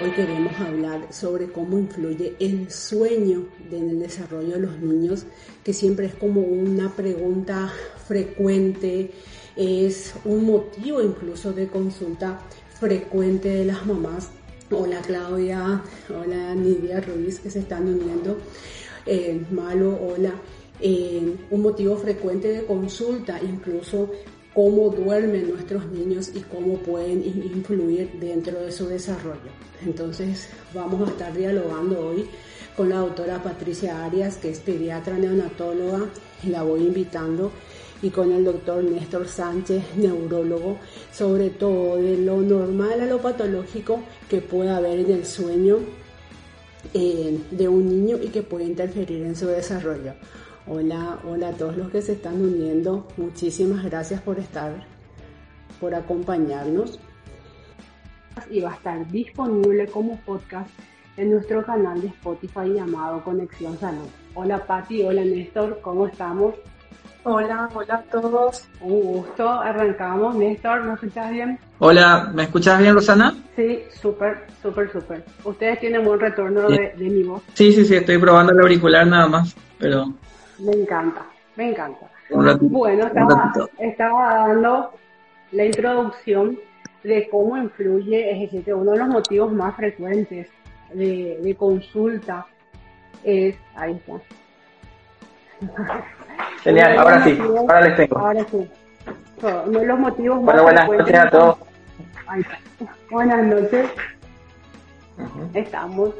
Hoy queremos hablar sobre cómo influye el sueño en el desarrollo de los niños, que siempre es como una pregunta frecuente, es un motivo incluso de consulta frecuente de las mamás. Hola Claudia, hola Nidia Ruiz que se están uniendo. Eh, Malo, hola. Eh, un motivo frecuente de consulta, incluso cómo duermen nuestros niños y cómo pueden influir dentro de su desarrollo. Entonces vamos a estar dialogando hoy con la doctora Patricia Arias, que es pediatra neonatóloga, y la voy invitando, y con el doctor Néstor Sánchez, neurólogo, sobre todo de lo normal a lo patológico que puede haber en el sueño eh, de un niño y que puede interferir en su desarrollo. Hola, hola a todos los que se están uniendo. Muchísimas gracias por estar, por acompañarnos. Y va a estar disponible como podcast en nuestro canal de Spotify llamado Conexión Salud. Hola Patti, hola Néstor, ¿cómo estamos? Hola, hola a todos. Un gusto, arrancamos. Néstor, ¿me escuchas bien? Hola, ¿me escuchas bien, Rosana? Sí, súper, súper, súper. ¿Ustedes tienen buen retorno de, de mi voz? Sí, sí, sí, estoy probando el auricular nada más, pero me encanta, me encanta. bueno, estaba, dando la introducción de cómo influye, es decir, uno de los motivos más frecuentes de, consulta es, ahí está. Genial, ahora sí, ahora les tengo. Ahora sí. Uno de los motivos más bueno, buenas noches a todos. Buenas noches. Estamos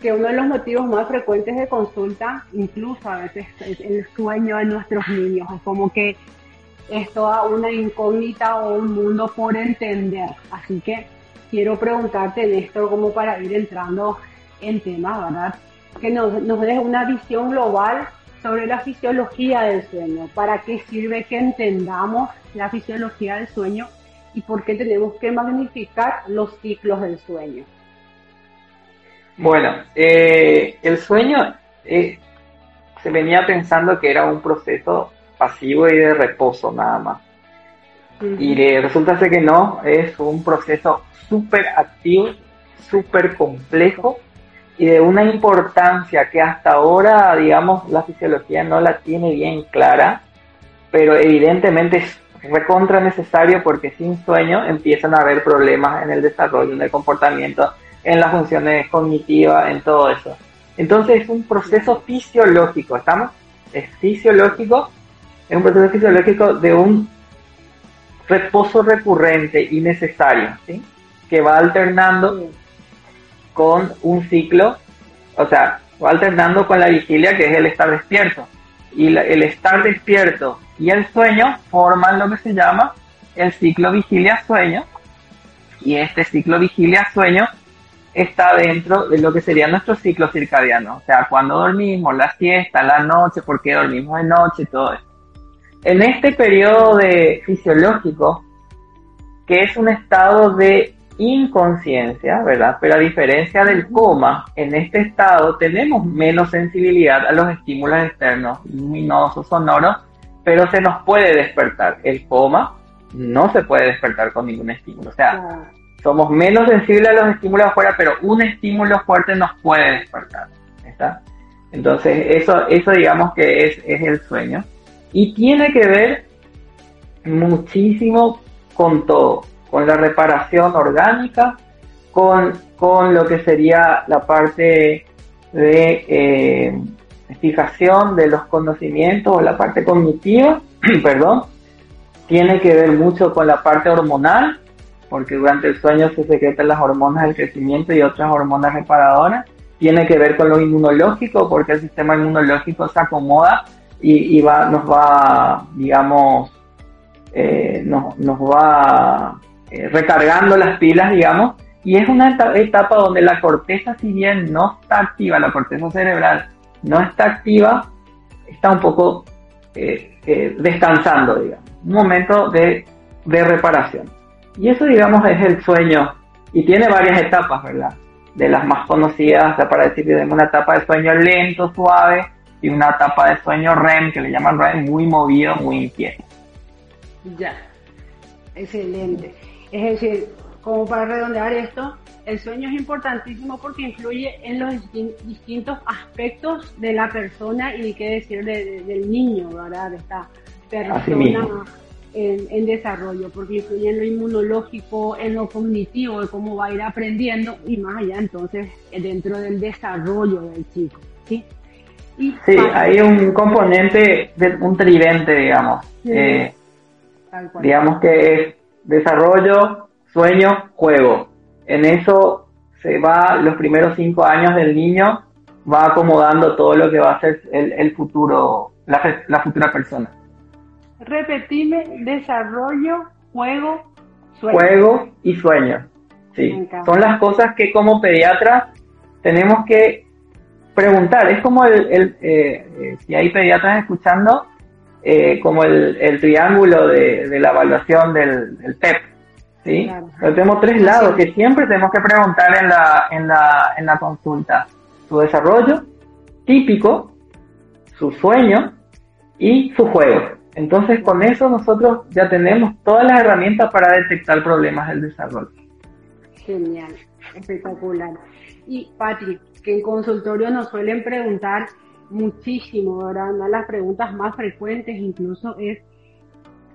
que uno de los motivos más frecuentes de consulta, incluso a veces es el sueño de nuestros niños, es como que es toda una incógnita o un mundo por entender. Así que quiero preguntarte, Néstor, como para ir entrando en tema, ¿verdad? Que nos, nos des una visión global sobre la fisiología del sueño. ¿Para qué sirve que entendamos la fisiología del sueño y por qué tenemos que magnificar los ciclos del sueño? Bueno, eh, el sueño eh, se venía pensando que era un proceso pasivo y de reposo nada más. Y resulta ser que no, es un proceso súper activo, súper complejo y de una importancia que hasta ahora, digamos, la fisiología no la tiene bien clara, pero evidentemente es recontra necesario porque sin sueño empiezan a haber problemas en el desarrollo, en el comportamiento, en las funciones cognitivas, en todo eso. Entonces es un proceso fisiológico, ¿estamos? Es fisiológico, es un proceso fisiológico de un reposo recurrente y necesario, ¿sí? Que va alternando con un ciclo, o sea, va alternando con la vigilia, que es el estar despierto. Y el estar despierto y el sueño forman lo que se llama el ciclo vigilia-sueño. Y este ciclo vigilia-sueño está dentro de lo que sería nuestro ciclo circadiano. O sea, cuando dormimos, la siesta, la noche, por qué dormimos de noche, todo eso. En este periodo de fisiológico, que es un estado de inconsciencia, ¿verdad? Pero a diferencia del coma, en este estado tenemos menos sensibilidad a los estímulos externos, luminosos, sonoros, pero se nos puede despertar. El coma no se puede despertar con ningún estímulo. O sea, somos menos sensibles a los estímulos afuera, pero un estímulo fuerte nos puede despertar. ¿está? Entonces, eso, eso digamos que es, es el sueño. Y tiene que ver muchísimo con todo, con la reparación orgánica, con, con lo que sería la parte de eh, fijación de los conocimientos o la parte cognitiva, perdón, tiene que ver mucho con la parte hormonal, porque durante el sueño se secretan las hormonas del crecimiento y otras hormonas reparadoras. Tiene que ver con lo inmunológico, porque el sistema inmunológico se acomoda y, va, nos va, digamos, eh, nos, va eh, recargando las pilas, digamos, y es una etapa donde la corteza, si bien no está activa, la corteza cerebral no está activa, está un poco eh, descansando, digamos, un momento de reparación. Y eso, digamos, es el sueño. Y tiene varias etapas, ¿verdad? De las más conocidas, para decir, tenemos una etapa de sueño lento, suave, y una etapa de sueño REM, que le llaman REM, muy movido, muy inquieto. Ya, excelente. Es decir, como para redondear esto, el sueño es importantísimo porque influye en los distintos aspectos de la persona y qué decir del niño, ¿verdad? De esta persona en, desarrollo, porque influye en lo inmunológico, en lo cognitivo, de cómo va a ir aprendiendo y más allá entonces dentro del desarrollo del chico, ¿sí? sí, hay un componente, de, un tridente, digamos. Eh, digamos que es desarrollo, sueño, juego. En eso se va los primeros cinco años del niño, va acomodando todo lo que va a ser el, futuro, la, futura persona. Repetime, desarrollo, juego, sueño. Juego y sueño. Sí. Son las cosas que como pediatras tenemos que preguntar. Es como el, el eh, eh, si hay pediatras escuchando, eh, como el, triángulo de, la evaluación del, del PEP. ¿sí? tenemos tres lados que siempre tenemos que preguntar en la, en, la, en la consulta. Su desarrollo típico, su sueño y su juego. Entonces con eso nosotros ya tenemos todas las herramientas para detectar problemas del desarrollo. Genial, espectacular. Y Patrick, que en consultorio nos suelen preguntar muchísimo, ¿verdad? Una de las preguntas más frecuentes incluso es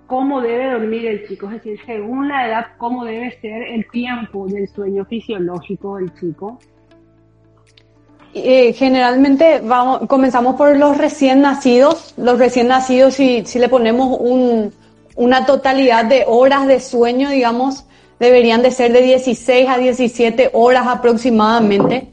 cómo debe dormir el chico, es decir, según la edad, cómo debe ser el tiempo del sueño fisiológico del chico. Eh, generalmente vamos, comenzamos por los recién nacidos. Los recién nacidos, si, si le ponemos un, una totalidad de horas de sueño, digamos, deberían de ser de 16 a 17 horas aproximadamente.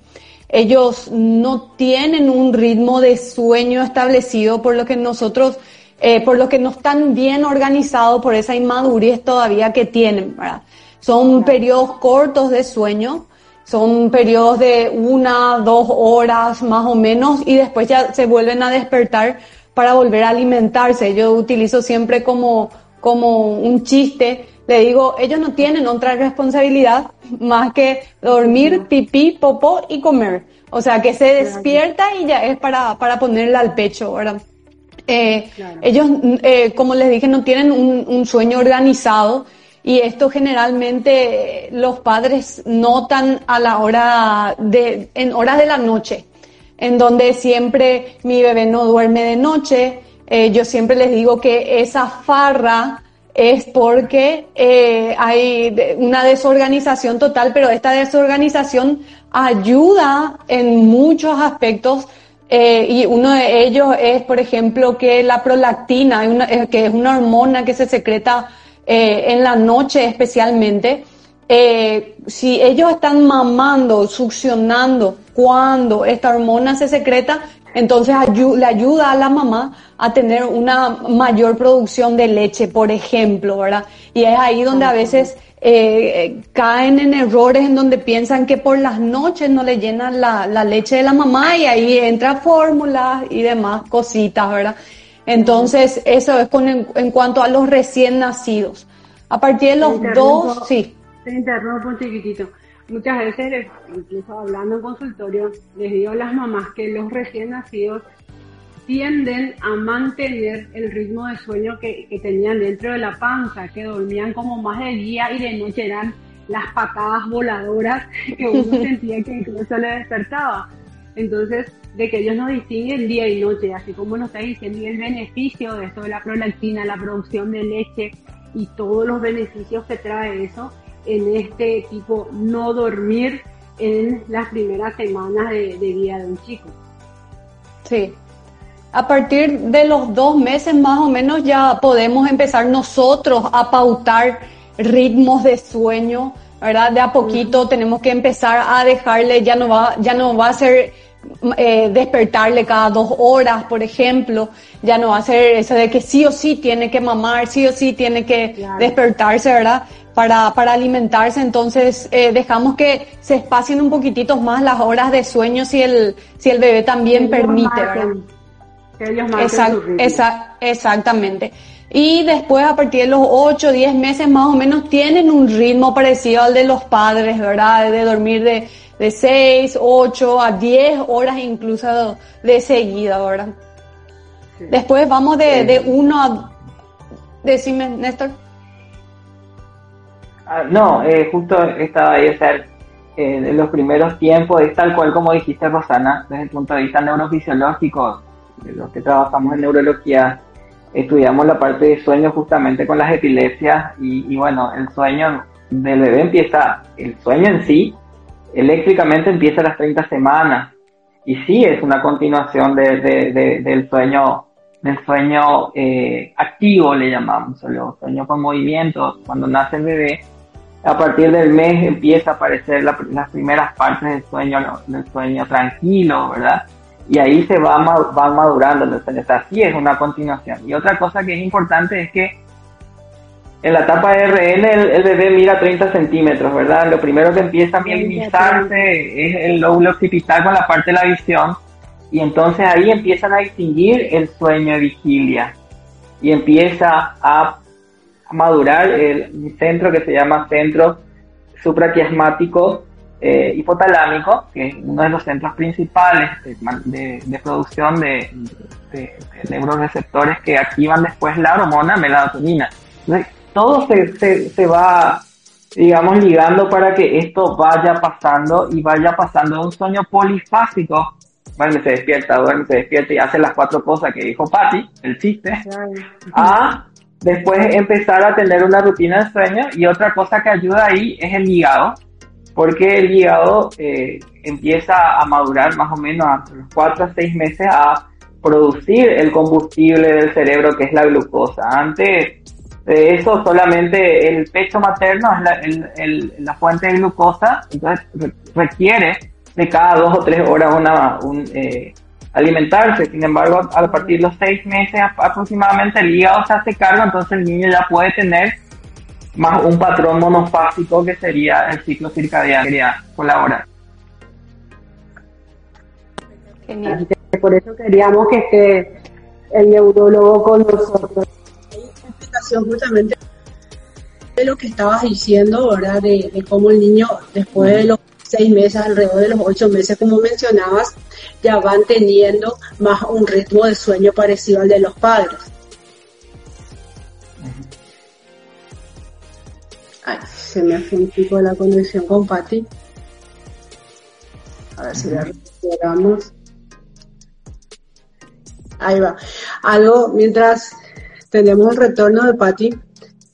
Ellos no tienen un ritmo de sueño establecido, por lo que nosotros, eh, por lo que no están bien organizados por esa inmadurez todavía que tienen, ¿verdad? Son periodos cortos de sueño, son periodos de una, dos horas más o menos y después ya se vuelven a despertar para volver a alimentarse. Yo utilizo siempre como, como un chiste le digo, ellos no tienen otra responsabilidad más que dormir, pipí, popó y comer. O sea, que se despierta y ya es para, para ponerla al pecho, ¿verdad? Eh, ellos, eh, como les dije, no tienen un, un, sueño organizado y esto generalmente los padres notan a la hora de, en horas de la noche, en donde siempre mi bebé no duerme de noche. Eh, yo siempre les digo que esa farra es porque eh, hay una desorganización total, pero esta desorganización ayuda en muchos aspectos eh, y uno de ellos es, por ejemplo, que la prolactina, eh, que es una hormona que se secreta en la noche especialmente, si ellos están mamando, succionando, cuando esta hormona se secreta, entonces le ayuda a la mamá a tener una mayor producción de leche, por ejemplo, ¿verdad? Y es ahí donde a veces eh, caen en errores en donde piensan que por las noches no le llenan la, leche de la mamá y ahí entra fórmulas y demás cositas, ¿verdad? Entonces, eso es con, en, cuanto a los recién nacidos. A partir de los dos, sí. Te interrumpo un chiquitito. Muchas veces, incluso hablando en consultorio, les digo a las mamás que los recién nacidos tienden a mantener el ritmo de sueño que, tenían dentro de la panza, que dormían como más de día y de noche eran las patadas voladoras que uno sentía que incluso le despertaba. Entonces, de que ellos no distinguen día y noche, así como nos está diciendo, y el beneficio de esto de la prolactina, la producción de leche y todos los beneficios que trae eso en este tipo no dormir en las primeras semanas de, de vida de un chico. Sí, a partir de los dos meses más o menos ya podemos empezar nosotros a pautar ritmos de sueño, ¿verdad? De a poquito tenemos que empezar a dejarle, ya no va, ya no va a ser eh, despertarle cada dos horas, por ejemplo, ya no va a ser eso de que sí o sí tiene que mamar, sí o sí tiene que despertarse, ¿verdad? Para, para alimentarse, entonces eh, dejamos que se espacien un poquitito más las horas de sueño si el, si el bebé también permite, ¿verdad? exactamente. Y después, a partir de los 8, 10 meses más o menos, tienen un ritmo parecido al de los padres, ¿verdad? De dormir de, de 6, 8 a 10 horas incluso de seguida, ¿verdad? Después vamos de, de 1 a... Decime, Néstor. Ah, no, eh, justo estaba ahí, o sea, eh, en los primeros tiempos es tal cual como dijiste Rosana, desde el punto de vista neurofisiológico, de los que trabajamos en neurología, estudiamos la parte de sueño justamente con las epilepsias y, bueno, el sueño del bebé empieza, el sueño en sí, eléctricamente empieza las 30 semanas y sí es una continuación de, del sueño del sueño eh, activo le llamamos, el sueño con movimiento, cuando nace el bebé, a partir del mes empieza a aparecer las primeras partes del sueño, del sueño tranquilo, ¿verdad? Y ahí se va, va madurando el sueño. es una continuación. Y otra cosa que es importante es que en la etapa de RN el, bebé mira 30 centímetros, ¿verdad? Lo primero que empieza a minimizarse es el lóbulo occipital con la parte de la visión y entonces ahí empiezan a distinguir el sueño de vigilia y empieza a madurar el centro que se llama centro supraquiasmático eh, hipotalámico, que es uno de los centros principales de, producción de, neuroreceptores que activan después la hormona melatonina. Todo se, se va digamos, ligando para que esto vaya pasando y vaya pasando de un sueño polifásico. Duerme, se despierta, duerme, se despierta y hace las cuatro cosas que dijo Patty, el chiste, a después empezar a tener una rutina de sueño. Y otra cosa que ayuda ahí es el hígado, porque el hígado eh, empieza a madurar más o menos a los cuatro a seis meses a producir el combustible del cerebro que es la glucosa. Antes de eso solamente el pecho materno es la, la fuente de glucosa, entonces requiere de cada dos o tres horas una, un, eh, alimentarse. Sin embargo, a partir de los seis meses aproximadamente el hígado se hace cargo, entonces el niño ya puede tener más un patrón monofásico que sería el ciclo circadiano quería colaborar. Genial. Por eso queríamos que esté el neurólogo con nosotros. Justamente de lo que estabas diciendo, ¿verdad? De, de cómo el niño después de los seis meses, alrededor de los ocho meses, como mencionabas, ya van teniendo más un ritmo de sueño parecido al de los padres. Ay, se me fue un poco la conexión con Patti. A ver si la recuperamos. Ahí va. Algo, mientras tenemos el retorno de Patti,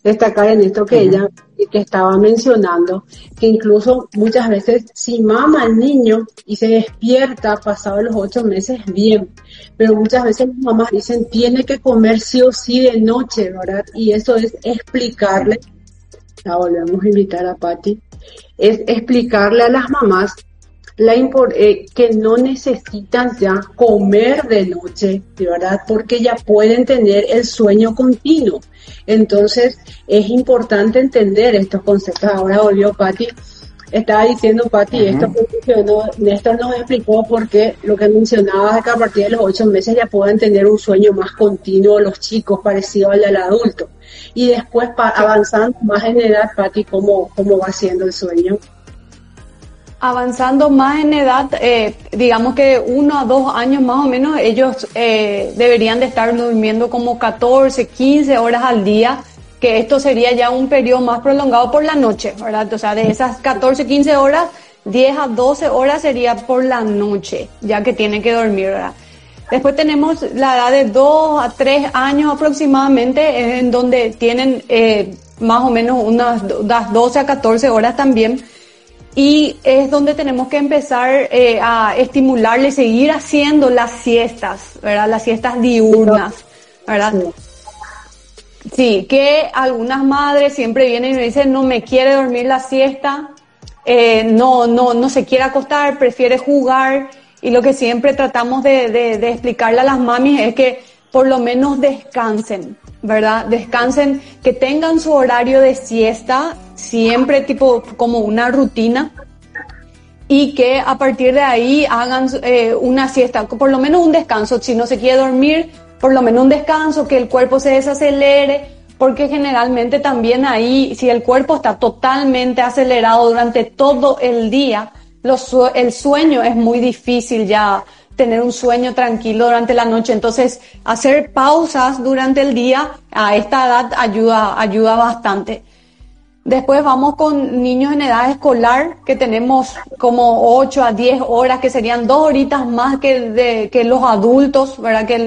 destacar en esto que ella que estaba mencionando, que incluso muchas veces si mama el niño y se despierta pasado los ocho meses, bien, pero muchas veces las mamás dicen tiene que comer sí o sí de noche, ¿verdad? Y eso es explicarle, la volvemos a invitar a Patti, es explicarle a las mamás la eh, que no necesitan ya comer de noche, de verdad, porque ya pueden tener el sueño continuo. Entonces, es importante entender estos conceptos. Ahora volvió Patti. Estaba diciendo Patti, esto funcionó, Néstor nos explicó por qué lo que mencionaba es que a partir de los ocho meses ya pueden tener un sueño más continuo los chicos, parecido al del adulto. Y después, avanzando más en edad, Patti, ¿cómo, ¿cómo va siendo el sueño? Avanzando más en edad, eh, digamos que uno a dos años más o menos, ellos eh, deberían de estar durmiendo como 14, 15 horas al día, que esto sería ya un periodo más prolongado por la noche, ¿verdad? O sea, de esas 14, 15 horas, 10 a 12 horas sería por la noche, ya que tienen que dormir, ¿verdad? Después tenemos la edad de 2 a 3 años aproximadamente, en donde tienen eh, más o menos unas, unas 12 a 14 horas también y es donde tenemos que empezar eh, a estimularle, seguir haciendo las siestas, ¿verdad? Las siestas diurnas, ¿verdad? Sí. que algunas madres siempre vienen y me dicen, no me quiere dormir la siesta, eh, no, no, no se quiere acostar, prefiere jugar. Y lo que siempre tratamos de, de, de explicarle a las mamis es que por lo menos descansen, ¿verdad? Descansen, que tengan su horario de siesta siempre tipo como una rutina y que a partir de ahí hagan eh, una siesta, por lo menos un descanso, si no se quiere dormir, por lo menos un descanso, que el cuerpo se desacelere, porque generalmente también ahí, si el cuerpo está totalmente acelerado durante todo el día, el sueño es muy difícil ya tener un sueño tranquilo durante la noche. Entonces, hacer pausas durante el día a esta edad ayuda, ayuda bastante. Después vamos con niños en edad escolar, que tenemos como 8 a 10 horas, que serían dos horitas más que, de, que los adultos, ¿verdad? Que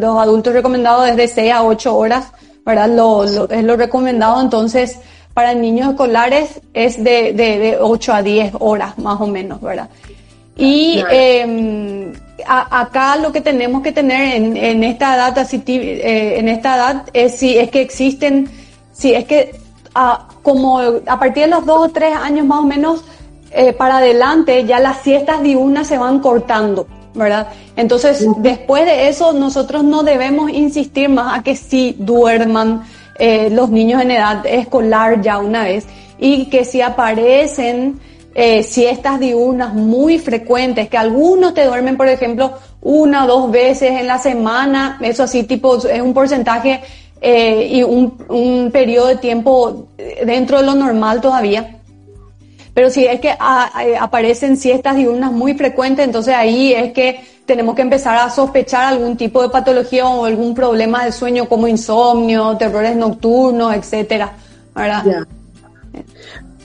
los adultos recomendados desde 6 a 8 horas, ¿verdad? Lo, es lo recomendado. Entonces, para niños escolares es de, de, de 8 a 10 horas, más o menos, ¿verdad? Y eh, acá lo que tenemos que tener en, en esta edad, así, eh, en esta edad es si es que existen, si es que a, como a partir de los dos o tres años más o menos eh, para adelante ya las siestas diurnas se van cortando, ¿verdad? Entonces después de eso nosotros no debemos insistir más a que sí duerman eh, los niños en edad escolar ya una vez y que si aparecen eh, siestas diurnas muy frecuentes, que algunos te duermen, por ejemplo, una o dos veces en la semana, eso así tipo es un porcentaje eh, y un, un periodo de tiempo dentro de lo normal todavía. Pero si es que aparecen siestas diurnas muy frecuentes, entonces ahí es que tenemos que empezar a sospechar algún tipo de patología o algún problema de sueño como insomnio, terrores nocturnos, etcétera. ¿verdad?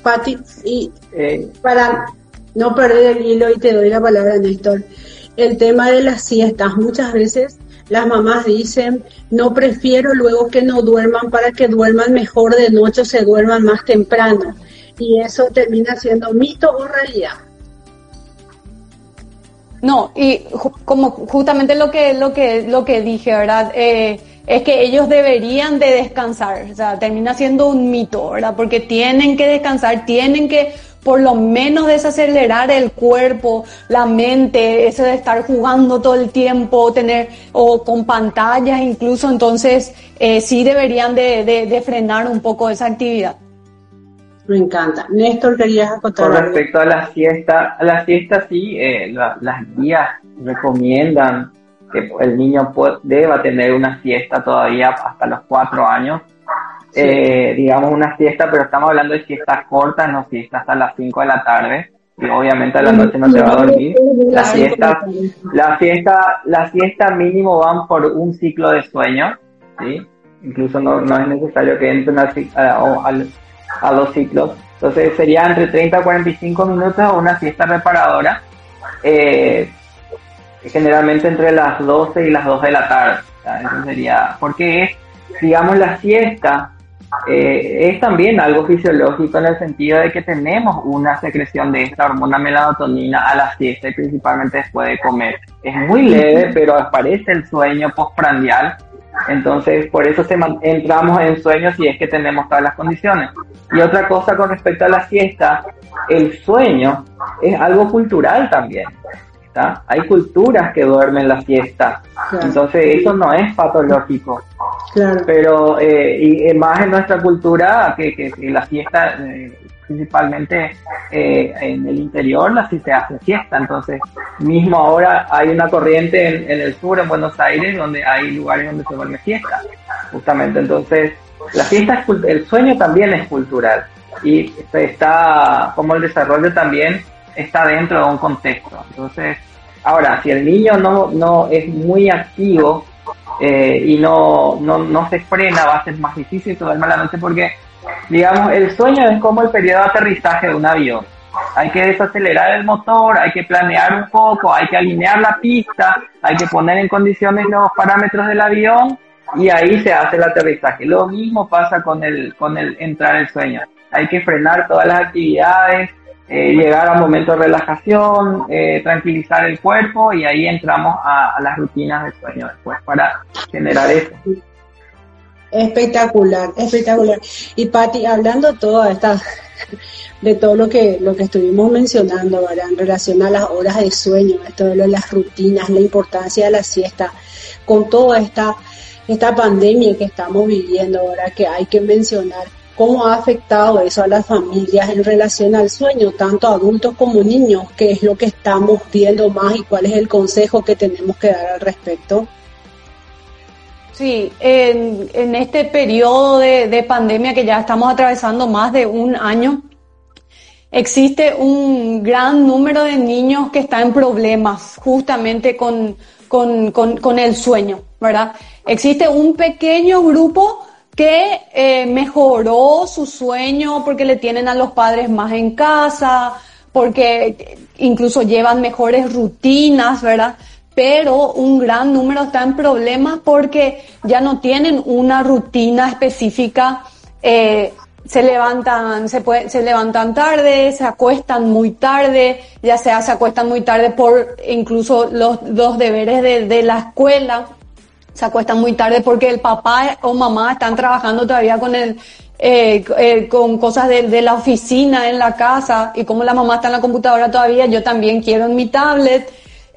Pati, y eh, para no perder el hilo y te doy la palabra, Néstor, el tema de las siestas, muchas veces las mamás dicen, no prefiero luego que no duerman para que duerman mejor de noche o se duerman más temprano. Y eso termina siendo mito o realidad. No, y como justamente lo que, lo que, lo que dije, ¿verdad? Eh, es que ellos deberían de descansar, o sea, termina siendo un mito, ¿verdad? Porque tienen que descansar, tienen que por lo menos desacelerar el cuerpo, la mente, eso de estar jugando todo el tiempo, tener, o con pantallas incluso, entonces eh, sí deberían de, de, frenar un poco esa actividad. Me encanta. Néstor, querías contar. Con respecto a la siesta, a la siesta sí, eh, las guías recomiendan que el niño deba tener una siesta todavía hasta los cuatro años. Eh, digamos una siesta, pero estamos hablando de siestas cortas, no siestas hasta las 5 de la tarde. Y obviamente a la noche no se va a dormir. La siesta, la siesta, la siesta mínimo van por un ciclo de sueño, ¿sí? Incluso no, no es necesario que entren a, a, a, dos ciclos. Entonces sería entre 30 a 45 minutos o una siesta reparadora. Eh, generalmente entre las 12 y las 2 de la tarde. Eso sería, porque es, digamos, la siesta eh, es también algo fisiológico en el sentido de que tenemos una secreción de esta hormona melatonina a la siesta y principalmente después de comer. Es muy leve, pero aparece el sueño postprandial. Entonces, por eso se entramos en sueño si es que tenemos todas las condiciones. Y otra cosa con respecto a la siesta, el sueño es algo cultural también. Hay culturas que duermen la siesta, entonces eso no es patológico. Pero eh, y más en nuestra cultura que, la siesta eh, principalmente eh, en el interior la sí se hace siesta, entonces mismo ahora hay una corriente en, en, el sur, en Buenos Aires, donde hay lugares donde se duerme siesta, justamente. Entonces la siesta, es, el sueño también es cultural. Y está como el desarrollo también está dentro de un contexto. Entonces, ahora, si el niño no, no es muy activo eh, y no, no, no se frena, va a ser más difícil duerme la noche porque, digamos, el sueño es como el periodo de aterrizaje de un avión. Hay que desacelerar el motor, hay que planear un poco, hay que alinear la pista, hay que poner en condiciones los parámetros del avión y ahí se hace el aterrizaje. Lo mismo pasa con el, con el entrar el sueño. Hay que frenar todas las actividades, eh, llegar a un momento de relajación, eh, tranquilizar el cuerpo y ahí entramos a, las rutinas del sueño después para generar eso. Espectacular, espectacular. Y Patti, hablando toda esta, de todo lo que, lo que estuvimos mencionando, ¿verdad? En relación a las horas de sueño, esto de las rutinas, la importancia de la siesta, con toda esta, esta pandemia que estamos viviendo ahora, que hay que mencionar cómo ha afectado eso a las familias en relación al sueño, tanto adultos como niños, qué es lo que estamos viendo más y cuál es el consejo que tenemos que dar al respecto. Sí, en, este periodo de, pandemia que ya estamos atravesando más de un año, existe un gran número de niños que están en problemas justamente con, con, con el sueño, ¿verdad? Existe un pequeño grupo que eh, mejoró su sueño porque le tienen a los padres más en casa, porque incluso llevan mejores rutinas, ¿verdad? Pero un gran número está en problemas porque ya no tienen una rutina específica. Eh, se levantan, se, puede, se levantan tarde, se acuestan muy tarde, ya sea se acuestan muy tarde por incluso los, los deberes de, de la escuela se acuestan muy tarde porque el papá o mamá están trabajando todavía con el eh, eh, con cosas de, la oficina en la casa y como la mamá está en la computadora todavía, yo también quiero en mi tablet.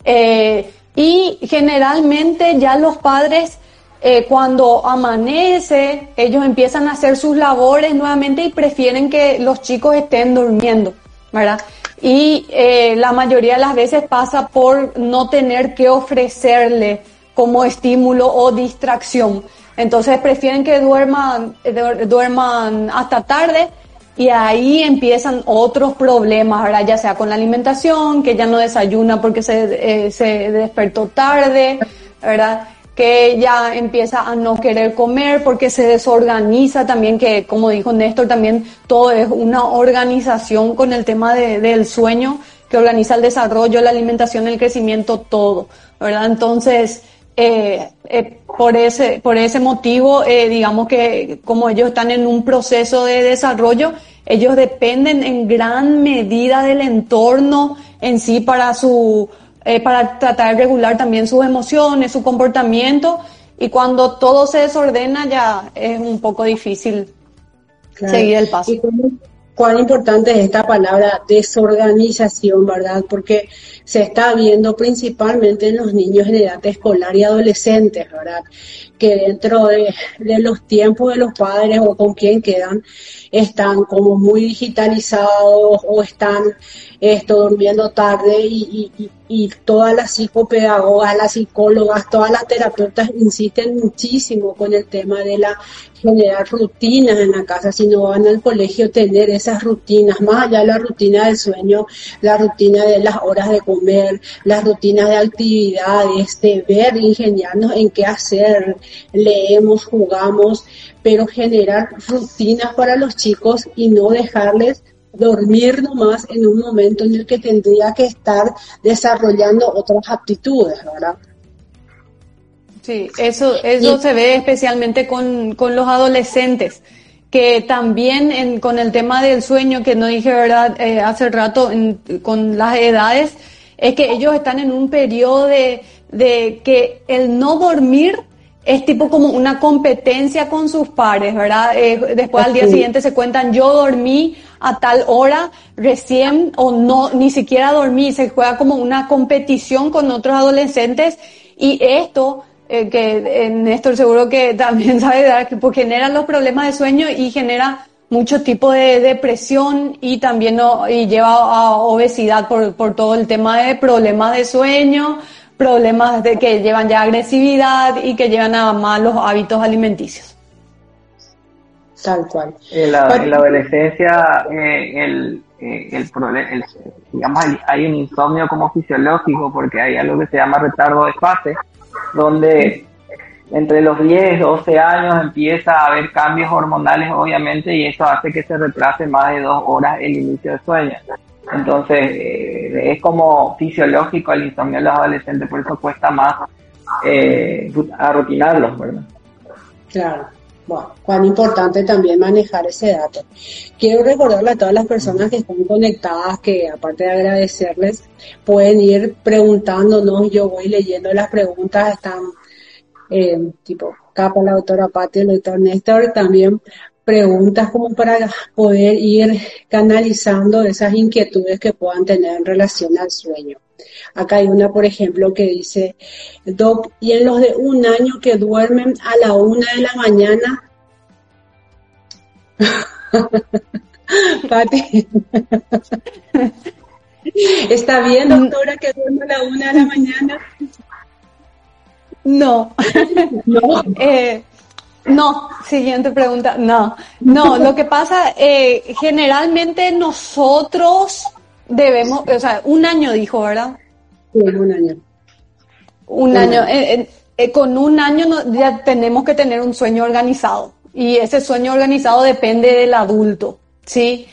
Eh, y generalmente ya los padres, cuando amanece, ellos empiezan a hacer sus labores nuevamente y prefieren que los chicos estén durmiendo, ¿verdad? Y la mayoría de las veces pasa por no tener que ofrecerle como estímulo o distracción. Entonces prefieren que duerman, duerman hasta tarde y ahí empiezan otros problemas, ¿verdad? Ya sea con la alimentación, que ya no desayuna porque se, eh, se despertó tarde, ¿verdad? Que ya empieza a no querer comer porque se desorganiza también, que como dijo Néstor, también todo es una organización con el tema de, del sueño, que organiza el desarrollo, la alimentación, el crecimiento, todo, ¿verdad? Entonces, eh, eh, por ese por ese motivo eh, digamos que como ellos están en un proceso de desarrollo ellos dependen en gran medida del entorno en sí para su eh, para tratar de regular también sus emociones su comportamiento y cuando todo se desordena ya es un poco difícil seguir el paso cuán importante es esta palabra desorganización, ¿verdad? Porque se está viendo principalmente en los niños en edad escolar y adolescentes, ¿verdad? Que dentro de, los tiempos de los padres o con quien quedan, están como muy digitalizados o están esto, durmiendo tarde y, y, todas las psicopedagogas, las psicólogas, todas las terapeutas insisten muchísimo con el tema de la generar rutinas en la casa, si no van al colegio tener esas rutinas, más allá de la rutina del sueño, la rutina de las horas de comer, las rutinas de actividades, de ver, ingeniarnos en qué hacer, leemos, jugamos, pero generar rutinas para los chicos y no dejarles dormir nomás en un momento en el que tendría que estar desarrollando otras aptitudes, ¿verdad? Sí, eso, eso se ve especialmente con, con los adolescentes, que también en, con el tema del sueño, que no dije verdad eh, hace rato, con las edades, es que ellos están en un periodo de, de que el no dormir es tipo como una competencia con sus pares, ¿verdad? Eh, después al día siguiente se cuentan, yo dormí a tal hora recién o no, ni siquiera dormí, se juega como una competición con otros adolescentes y esto, eh, que eh, Néstor seguro que también sabe, que pues genera los problemas de sueño y genera mucho tipo de depresión y también no, y lleva a obesidad por, por todo el tema de problemas de sueño, problemas de que llevan ya agresividad y que llevan a malos hábitos alimenticios. Tal cual. En la, adolescencia, eh, el, eh, el, el, digamos, hay un insomnio como fisiológico porque hay algo que se llama retardo de fase, donde entre los 10, 12 años empieza a haber cambios hormonales, obviamente, y eso hace que se retrase más de dos horas el inicio del sueño. Entonces, eh, es como fisiológico el insomnio de los adolescentes, por eso cuesta más eh, arrutinarlos, ¿verdad? Claro. Bueno, cuán importante también manejar ese dato. Quiero recordarle a todas las personas que están conectadas que aparte de agradecerles, pueden ir preguntándonos, yo voy leyendo las preguntas, están eh, tipo Capa, la doctora Pati, el doctor Néstor, también preguntas como para poder ir canalizando esas inquietudes que puedan tener en relación al sueño. Acá hay una, por ejemplo, que dice, Doc, y en los de un año que duermen a la una de la mañana. Pati. ¿Está bien, doctora, que duerme a la una de la mañana? No. no. eh, no, siguiente pregunta. No, no, lo que pasa, eh, generalmente nosotros debemos, o sea, un año dijo, ¿verdad? Sí, un año. Un año. Eh, eh, con un año ya tenemos que tener un sueño organizado. y ese sueño organizado depende del adulto, ¿sí?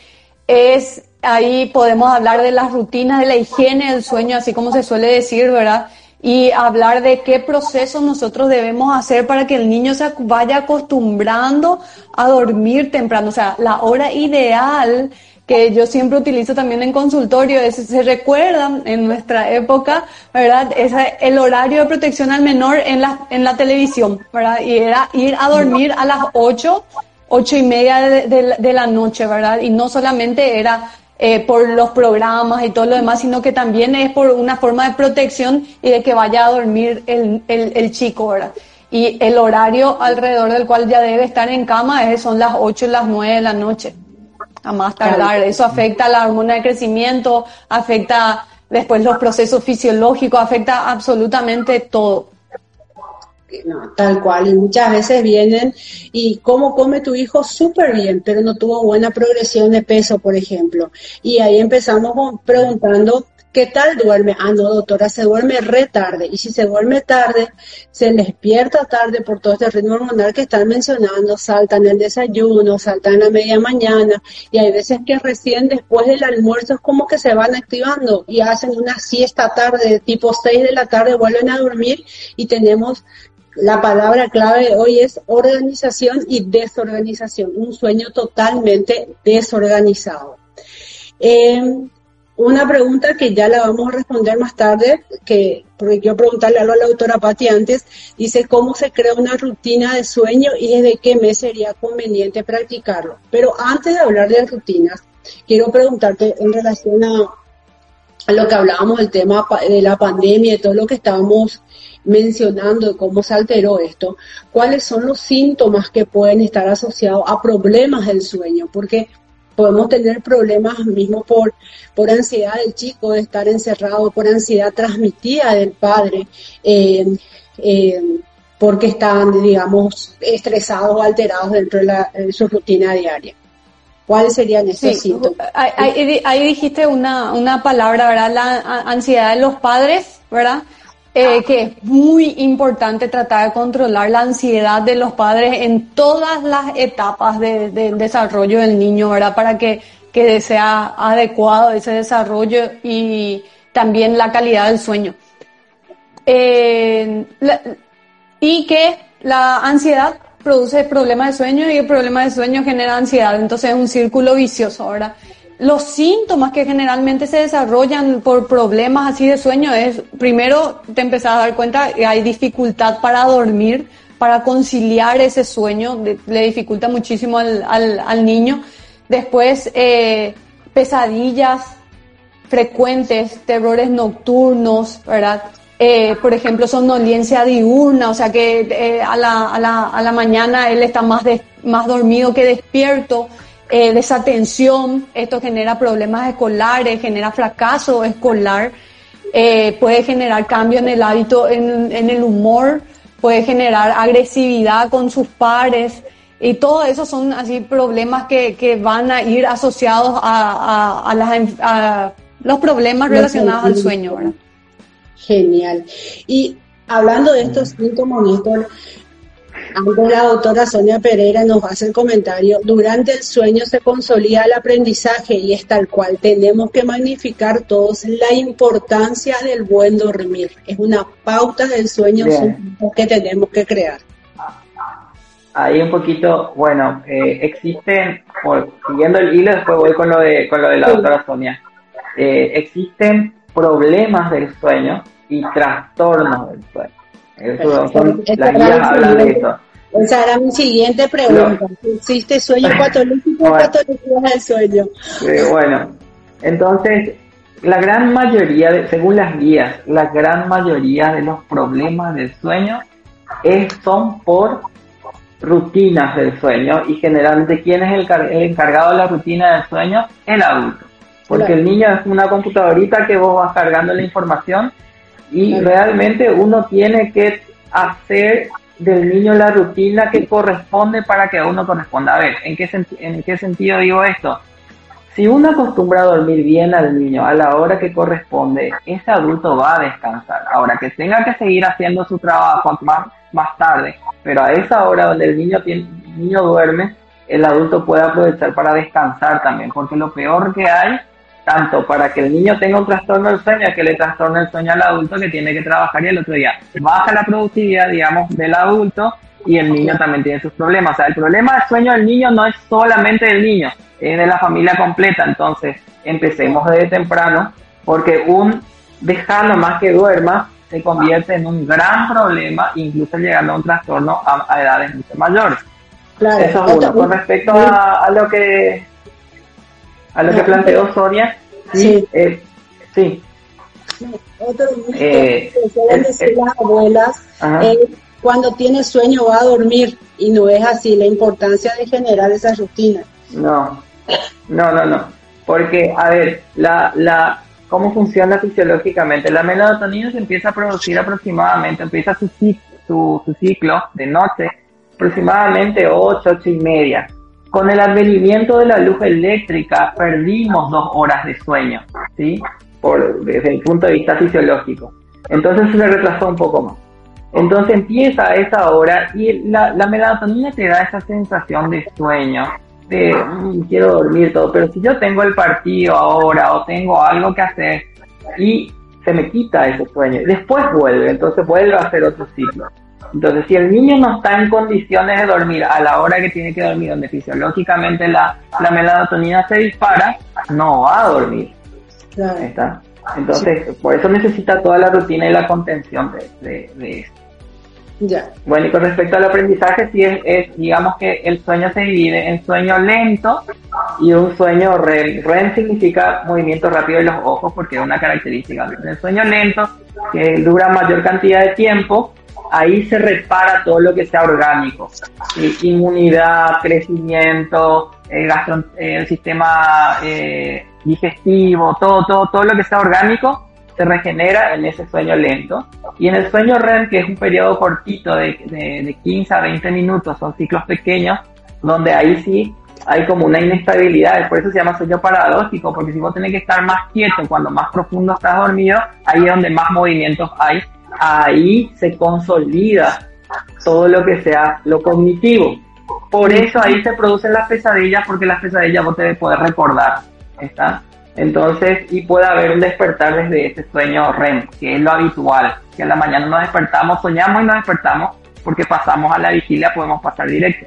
Es ahí podemos hablar de las rutinas, de la higiene del sueño, así como se suele decir, ¿verdad? Y hablar de qué procesos nosotros debemos hacer para que el niño se vaya acostumbrando a dormir temprano. O sea, la hora ideal que yo siempre utilizo también en consultorio, es, se recuerdan en nuestra época, ¿verdad? Es el horario de protección al menor en la, en la televisión, ¿verdad? Y era ir a dormir a las 8, ocho y media de, de la noche, ¿verdad? Y no solamente era eh, por los programas y todo lo demás, sino que también es por una forma de protección y de que vaya a dormir el, el, el chico, ¿verdad? Y el horario alrededor del cual ya debe estar en cama es, son las 8 y las 9 de la noche, a más tardar. Eso afecta a la hormona de crecimiento, afecta después los procesos fisiológicos, afecta absolutamente todo. Tal cual, y muchas veces vienen y cómo come tu hijo súper bien, pero no tuvo buena progresión de peso, por ejemplo. Y ahí empezamos preguntando, ¿qué tal duerme? Ah, no, doctora, se duerme re tarde. Y si se duerme tarde, se despierta tarde por todo este ritmo hormonal que están mencionando, saltan el desayuno, saltan a media mañana, y hay veces que recién después del almuerzo es como que se van activando y hacen una siesta tarde, tipo 6 de la tarde, vuelven a dormir y tenemos la palabra clave hoy es organización y desorganización, un sueño totalmente desorganizado. Eh, una pregunta que ya la vamos a responder más tarde, que porque quiero preguntarle a la autora Patti antes, dice cómo se crea una rutina de sueño y desde qué mes sería conveniente practicarlo. Pero antes de hablar de rutinas, quiero preguntarte en relación a lo que hablábamos del tema de la pandemia y todo lo que estábamos mencionando de cómo se alteró esto, cuáles son los síntomas que pueden estar asociados a problemas del sueño, porque podemos tener problemas mismo por, por ansiedad del chico de estar encerrado, por ansiedad transmitida del padre, eh, eh, porque están, digamos, estresados o alterados dentro de, su rutina diaria. ¿Cuáles serían esos síntomas? Ahí, ahí, dijiste una, una palabra, ¿verdad? La ansiedad de los padres, ¿verdad? Eh, que es muy importante tratar de controlar la ansiedad de los padres en todas las etapas del desarrollo del niño, ¿verdad? Para que, que sea adecuado ese desarrollo y también la calidad del sueño. Eh, y que la ansiedad produce problemas de sueño y el problema de sueño genera ansiedad, entonces es un círculo vicioso, ¿verdad? Los síntomas que generalmente se desarrollan por problemas así de sueño es, primero te empezás a dar cuenta que hay dificultad para dormir, para conciliar ese sueño, le dificulta muchísimo al, al, niño. Después, eh, pesadillas frecuentes, terrores nocturnos, ¿verdad? Eh, por ejemplo, somnolencia diurna, o sea que eh, a, la, a, la, a, la, mañana él está más, más dormido que despierto eh, desatención, esto genera problemas escolares, genera fracaso escolar, eh, puede generar cambio en el hábito, en, el humor, puede generar agresividad con sus pares. Y todo eso son así problemas que, que van a ir asociados a, a, las, a los problemas relacionados al sueño. ¿verdad? Genial. Y hablando de estos síntomas, Néstor, antes la doctora Sonia Pereira nos hace el comentario, durante el sueño se consolida el aprendizaje y es tal cual. Tenemos que magnificar todos la importancia del buen dormir. Es una pauta del sueño que tenemos que crear. Ahí un poquito, bueno, eh, existen, siguiendo el hilo, después voy con lo de, con lo de la doctora Sonia. Eh, existen problemas del sueño y trastornos del sueño. Esa era mi siguiente pregunta. ¿Existe sueño patológico o patología del sueño? bueno, entonces, la gran mayoría, de, según las guías, la gran mayoría de los problemas del sueño es, son por rutinas del sueño. Y generalmente quién es el, encargado de la rutina del sueño, el adulto. Porque el niño es una computadorita que vos vas cargando la información y realmente uno tiene que hacer del niño la rutina que corresponde para que a uno corresponda. A ver, ¿en qué, ¿en qué sentido digo esto? Si uno acostumbra a dormir bien al niño a la hora que corresponde, ese adulto va a descansar. Ahora, que tenga que seguir haciendo su trabajo, más tarde, pero a esa hora donde el niño, tiene, niño duerme, el adulto puede aprovechar para descansar también, porque lo peor que hay, tanto para que el niño tenga un trastorno del sueño, que le trastorne el sueño al adulto que tiene que trabajar y el otro día baja la productividad, digamos, del adulto y el niño también tiene sus problemas. O sea, el problema del sueño del niño no es solamente del niño, es de la familia completa. Entonces, empecemos desde temprano, porque un dejarlo más que duerma se convierte en un gran problema, incluso llegando a un trastorno a, edades mucho mayores. Claro. Eso es uno. Con respecto a, lo que a lo que planteó Sonia, sí, sí. Otro eh, que decir las abuelas cuando tiene sueño va a dormir y no es así la importancia de generar esa rutina. No, no, no, no. Porque, a ver, la, la, cómo funciona fisiológicamente. La melatonina se empieza a producir aproximadamente, empieza su, su, su ciclo de noche, aproximadamente 8, 8 y media. Con el advenimiento de la luz eléctrica perdimos dos horas de sueño, ¿sí? Por, desde el punto de vista fisiológico. Entonces se retrasó un poco más. Entonces empieza esa hora y la, la melatonina te da esa sensación de sueño, de mm, quiero dormir todo, pero si yo tengo el partido ahora o tengo algo que hacer y se me quita ese sueño, después vuelve, entonces vuelve a hacer otro ciclo. Entonces, si el niño no está en condiciones de dormir a la hora que tiene que dormir, donde fisiológicamente la, la melatonina se dispara, no va a dormir. ¿Está? Entonces, por eso necesita toda la rutina y la contención de, de, de esto. Bueno, y con respecto al aprendizaje, sí es, digamos que el sueño se divide en sueño lento y un sueño REM. REM significa movimiento rápido de los ojos porque es una característica. En el sueño lento, que dura mayor cantidad de tiempo, ahí se repara todo lo que sea orgánico. Inmunidad, crecimiento, eh, eh, el sistema eh, digestivo, todo, todo, todo lo que sea orgánico se regenera en ese sueño lento. Y en el sueño REM, que es un periodo cortito de, de, 15 a 20 minutos, son ciclos pequeños, donde ahí sí hay como una inestabilidad, por eso se llama sueño paradójico, porque si vos tenés que estar más quieto cuando más profundo estás dormido, ahí es donde más movimientos hay, ahí se consolida todo lo que sea lo cognitivo. Por eso ahí se producen las pesadillas, porque las pesadillas vos te poder recordar, ¿está? Entonces, y puede haber un despertar desde ese sueño REM, que es lo habitual, que a la mañana nos despertamos, soñamos y nos despertamos, porque pasamos a la vigilia, podemos pasar directo.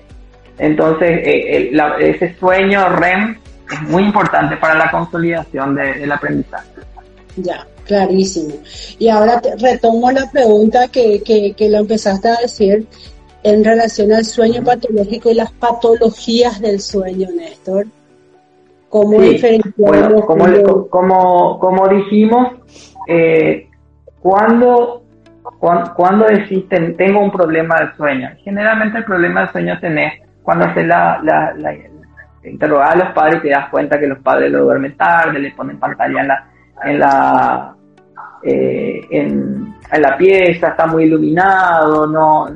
Entonces, eh, ese sueño REM es muy importante para la consolidación del aprendizaje. Ya, clarísimo. Y ahora retomo la pregunta que, que, que lo empezaste a decir en relación al sueño patológico y las patologías del sueño, Néstor. ¿Cómo bueno, como, como, como, dijimos, eh, cuando, cuando, existen, tengo un problema de sueño, generalmente el problema de sueño tenés cuando haces la, la, la, interrogar a los padres y te das cuenta que los padres lo duermen tarde, le ponen pantalla en la, en la, eh, en, en, la pieza, está muy iluminado, no,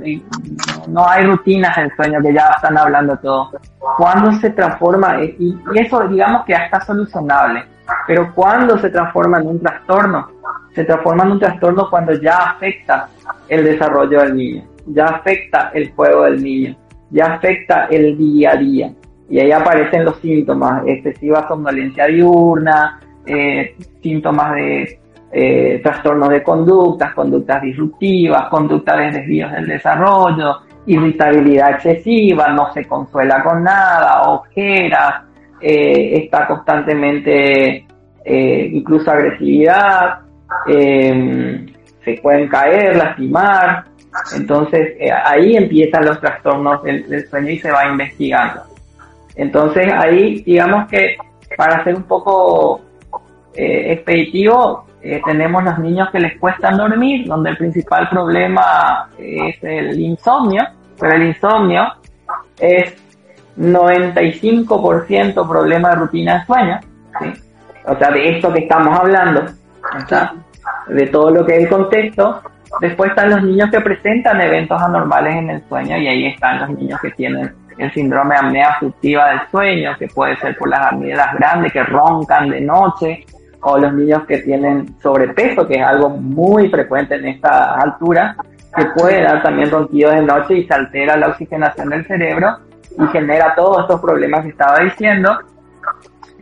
no hay rutinas en sueño que ya están hablando todo. Cuando se transforma, y, eso digamos que ya está solucionable, pero cuando se transforma en un trastorno, se transforma en un trastorno cuando ya afecta el desarrollo del niño, ya afecta el juego del niño, ya afecta el día a día. Y ahí aparecen los síntomas, excesiva somnolencia diurna, eh, síntomas de eh, trastornos de conductas, conductas disruptivas, conductas de desvíos del desarrollo, irritabilidad excesiva, no se consuela con nada, ojeras, eh, está constantemente eh, incluso agresividad, se pueden caer, lastimar. Entonces ahí empiezan los trastornos del, sueño y se va investigando. Entonces ahí digamos que para ser un poco expeditivo tenemos los niños que les cuesta dormir, donde el principal problema es el insomnio, pero el insomnio es 95% problema de rutina de sueño, o sea, de esto que estamos hablando, de todo lo que es el contexto. Después están los niños que presentan eventos anormales en el sueño y ahí están los niños que tienen el síndrome de apnea obstructiva del sueño, que puede ser por las amígdalas grandes que roncan de noche, o los niños que tienen sobrepeso, que es algo muy frecuente en esta altura, que puede dar también ronquidos de noche y se altera la oxigenación del cerebro y genera todos estos problemas que estaba diciendo.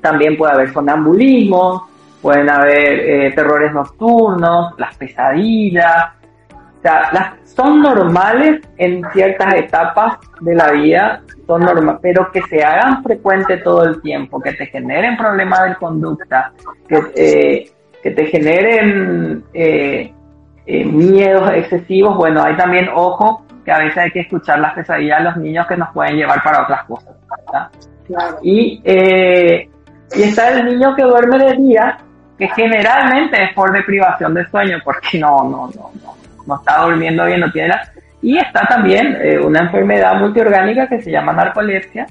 También puede haber sonambulismo, pueden haber eh, terrores nocturnos, las pesadillas. O sea, las, son normales en ciertas etapas de la vida, son normales, pero que se hagan frecuentes todo el tiempo, que te generen problemas de conducta, que, eh, que te generen eh, eh, miedos excesivos, bueno, hay también, ojo, que a veces hay que escuchar las pesadillas de los niños que nos pueden llevar para otras cosas. Y, eh, y está el niño que duerme de día, que generalmente es por deprivación de sueño, porque no, no, no, no, no está durmiendo bien, no tiene la... Y está también eh, una enfermedad multiorgánica que se llama narcolepsia,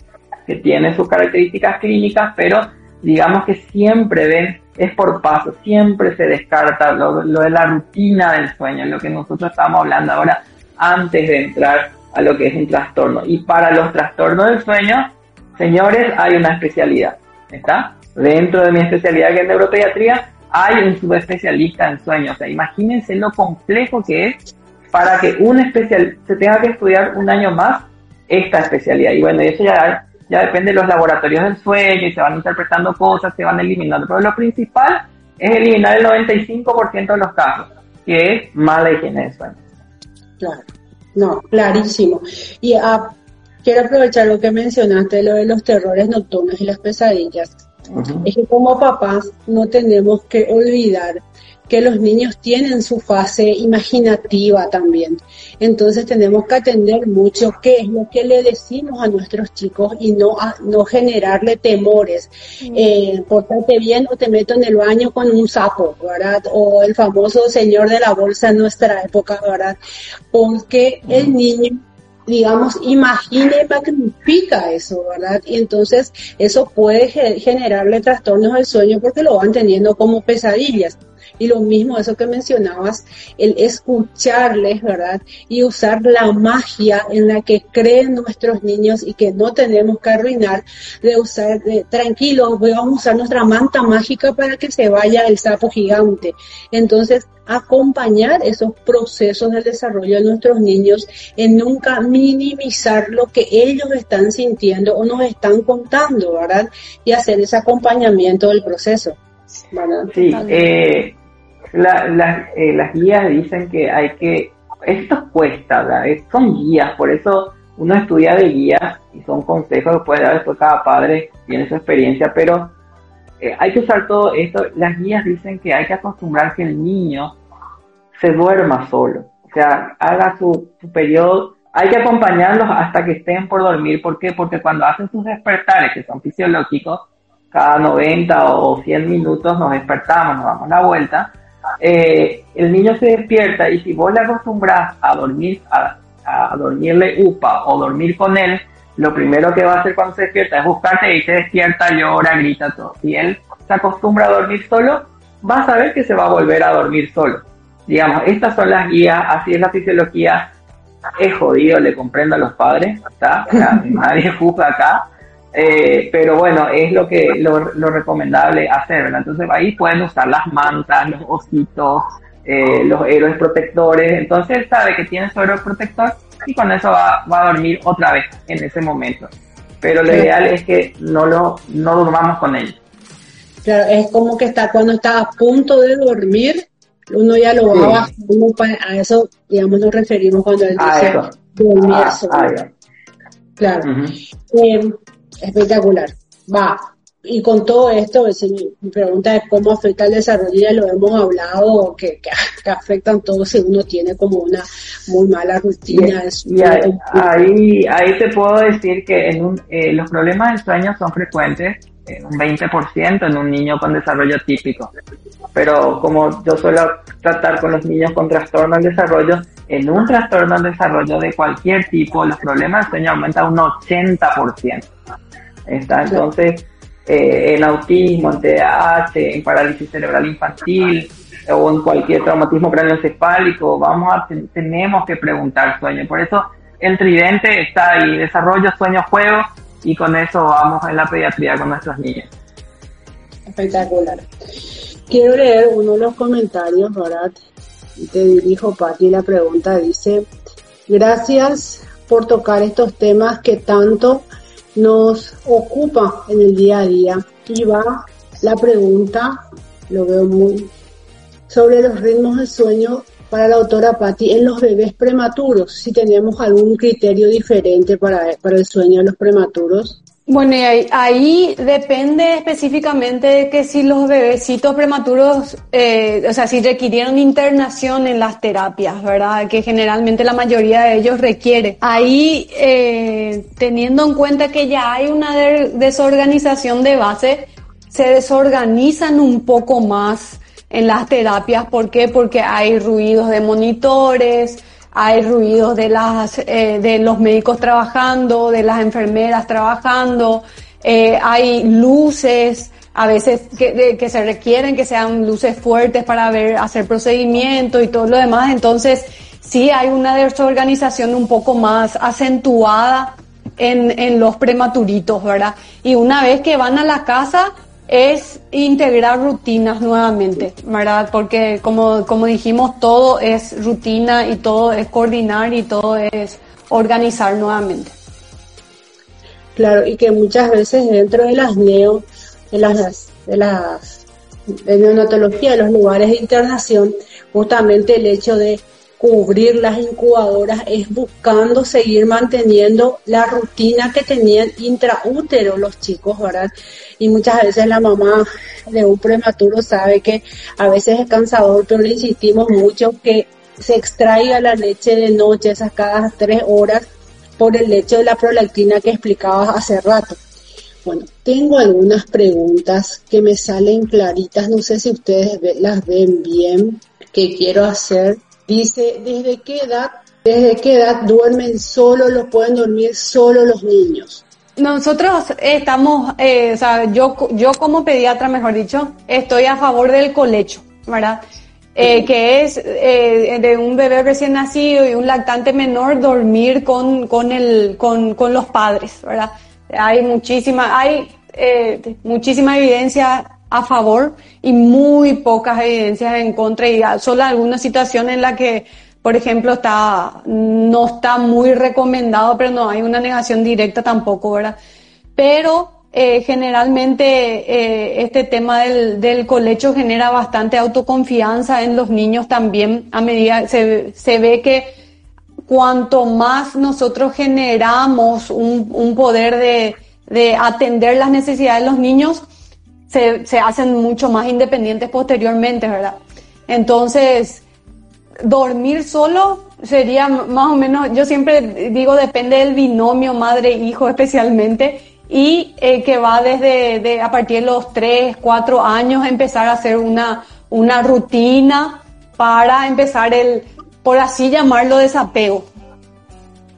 que tiene sus características clínicas, pero digamos que siempre ven es por paso, siempre se descarta lo, de la rutina del sueño, lo que nosotros estamos hablando ahora antes de entrar a lo que es un trastorno. Y para los trastornos del sueño, señores, hay una especialidad, ¿está? Dentro de mi especialidad que es neuropediatría, hay un subespecialista en sueño. O sea, imagínense lo complejo que es para que un especial se tenga que estudiar un año más esta especialidad. Y bueno, eso ya ya depende de los laboratorios del sueño y se van interpretando cosas, se van eliminando. Pero lo principal es eliminar el 95% de los casos, que es mala higiene de sueño. Claro, no, clarísimo. Y ah, quiero aprovechar lo que mencionaste, lo de los terrores nocturnos y las pesadillas. Es que como papás no tenemos que olvidar que los niños tienen su fase imaginativa también. Entonces tenemos que atender mucho qué es lo que le decimos a nuestros chicos y no, no generarle temores. Mm. Eh, portate bien o te meto en el baño con un sapo, ¿verdad? O el famoso señor de la bolsa en nuestra época, ¿verdad? Porque el niño digamos, imagina y magnifica eso, ¿verdad? Y entonces eso puede generarle trastornos del sueño porque lo van teniendo como pesadillas. Y lo mismo, eso que mencionabas, el escucharles, ¿verdad? Y usar la magia en la que creen nuestros niños y que no tenemos que arruinar, de usar, de, tranquilos, vamos a usar nuestra manta mágica para que se vaya el sapo gigante. Entonces, acompañar esos procesos del desarrollo de nuestros niños en nunca minimizar lo que ellos están sintiendo o nos están contando, ¿verdad? Y hacer ese acompañamiento del proceso. ¿verdad? Sí, eh, la, eh, las guías dicen que hay que, esto cuesta, ¿verdad? son guías, por eso uno estudia de guías y son consejos que puede dar después cada padre, tiene su experiencia, pero eh, hay que usar todo esto. Las guías dicen que hay que acostumbrar que el niño se duerma solo, o sea, haga su, su periodo, hay que acompañarlos hasta que estén por dormir. ¿Por qué? Porque cuando hacen sus despertares, que son fisiológicos, cada 90 o 100 minutos nos despertamos, nos damos la vuelta, eh, el niño se despierta y si vos le acostumbras a dormir, a, dormirle upa o dormir con él, lo primero que va a hacer cuando se despierta es buscarte y se despierta, llora, grita, todo. Si él se acostumbra a dormir solo, va a saber que se va a volver a dormir solo. Digamos, estas son las guías, así es la fisiología. Es jodido, le comprendo a los padres, ¿está? nadie juzga acá, eh, pero bueno, es lo que lo, recomendable hacer, ¿verdad? Entonces ahí pueden usar las mantas, los ositos, eh, los héroes protectores. Entonces sabe que tiene su héroe protector y con eso va, va a dormir otra vez en ese momento. Pero lo ideal es que no lo no durmamos con él. Claro, es como que está cuando está a punto de dormir, uno ya lo va a a eso, digamos, nos referimos cuando él dice dormir ah, ah, Claro. Espectacular. Va. Y con todo esto, mi pregunta es cómo afecta el desarrollo, ya lo hemos hablado, que, que, afectan todo si uno tiene como una muy mala rutina. Y, ahí, ahí, te puedo decir que en un, eh, los problemas del sueño son frecuentes, un 20% en un niño con desarrollo típico. Pero como yo suelo tratar con los niños con trastorno del desarrollo, en un trastorno del desarrollo de cualquier tipo, los problemas del sueño aumentan un 80%. ¿Está? Entonces, eh, en autismo, en TDAH, en parálisis cerebral infantil o en cualquier traumatismo craneoencefálico, vamos a, tenemos que preguntar sueño. Por eso el tridente está ahí, desarrollo, sueño, juego, y con eso vamos en la pediatría con nuestros niños. Espectacular. Quiero leer uno de los comentarios, ¿verdad? te dirijo, Pati, la pregunta dice, gracias por tocar estos temas que tanto nos ocupan en el día a día. Y va la pregunta, lo veo muy, sobre los ritmos de sueño para la doctora Patti en los bebés prematuros, si tenemos algún criterio diferente para, para el sueño de los prematuros. Bueno, ahí, depende específicamente de que si los bebecitos prematuros, eh, o sea, si requirieron internación en las terapias, ¿verdad? Que generalmente la mayoría de ellos requiere. Ahí, eh, teniendo en cuenta que ya hay una desorganización de base, se desorganizan un poco más en las terapias. ¿Por qué? Porque hay ruidos de monitores, hay ruidos de, las, eh, de los médicos trabajando, de las enfermeras trabajando, eh, hay luces, a veces que, que, se requieren que sean luces fuertes para ver, hacer procedimientos y todo lo demás. Entonces, sí hay una desorganización un poco más acentuada en, en los prematuritos, ¿verdad? Y una vez que van a la casa, es integrar rutinas nuevamente, ¿verdad? Porque como, como dijimos, todo es rutina y todo es coordinar y todo es organizar nuevamente. Claro, y que muchas veces dentro de las neo, de las, de las de neonatología, de los lugares de internación, justamente el hecho de cubrir las incubadoras es buscando seguir manteniendo la rutina que tenían intraútero los chicos, ¿verdad? Y muchas veces la mamá de un prematuro sabe que a veces es cansador, pero le insistimos mucho que se extraiga la leche de noche, esas cada tres horas, por el hecho de la prolactina que explicabas hace rato. Bueno, tengo algunas preguntas que me salen claritas, no sé si ustedes las ven bien, que quiero hacer Dice, ¿desde qué edad, desde qué edad duermen solo, los pueden dormir solo los niños? Nosotros estamos, eh, o sea, yo, yo como pediatra, mejor dicho, estoy a favor del colecho, ¿verdad? Eh, que es eh, de un bebé recién nacido y un lactante menor dormir con, con, el, con, con los padres, ¿verdad? Hay muchísima, hay eh, muchísima evidencia a favor y muy pocas evidencias en contra y solo alguna situación en la que, por ejemplo, está, no está muy recomendado, pero no hay una negación directa tampoco, ¿verdad? Pero eh, generalmente eh, este tema del, del, colecho genera bastante autoconfianza en los niños también a medida se, se ve que cuanto más nosotros generamos un, un poder de, de atender las necesidades de los niños, se, se hacen mucho más independientes posteriormente, ¿verdad? Entonces, dormir solo sería más o menos, yo siempre digo, depende del binomio madre-hijo especialmente, y eh, que va desde de, a partir de los 3, 4 años empezar a hacer una, una rutina para empezar el, por así llamarlo, desapego.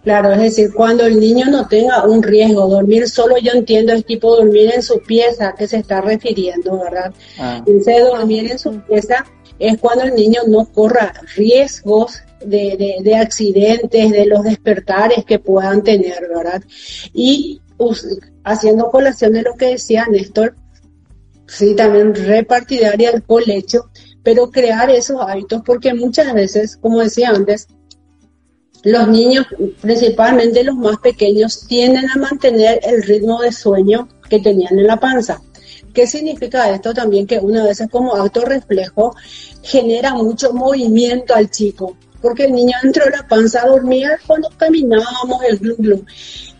Claro, es decir, cuando el niño no tenga un riesgo, dormir solo, yo entiendo es tipo dormir en su pieza, que se está refiriendo, ¿verdad? Ah. Dormir en su pieza es cuando el niño no corra riesgos de, de, accidentes, de los despertares que puedan tener, ¿verdad? Y haciendo colación de lo que decía Néstor, sí, también repartidaria el colecho, pero crear esos hábitos, porque muchas veces, como decía antes, los niños, principalmente los más pequeños, tienden a mantener el ritmo de sueño que tenían en la panza. ¿Qué significa esto también? Que una vez como acto reflejo genera mucho movimiento al chico, porque el niño dentro de la panza dormía cuando caminábamos el glu glu.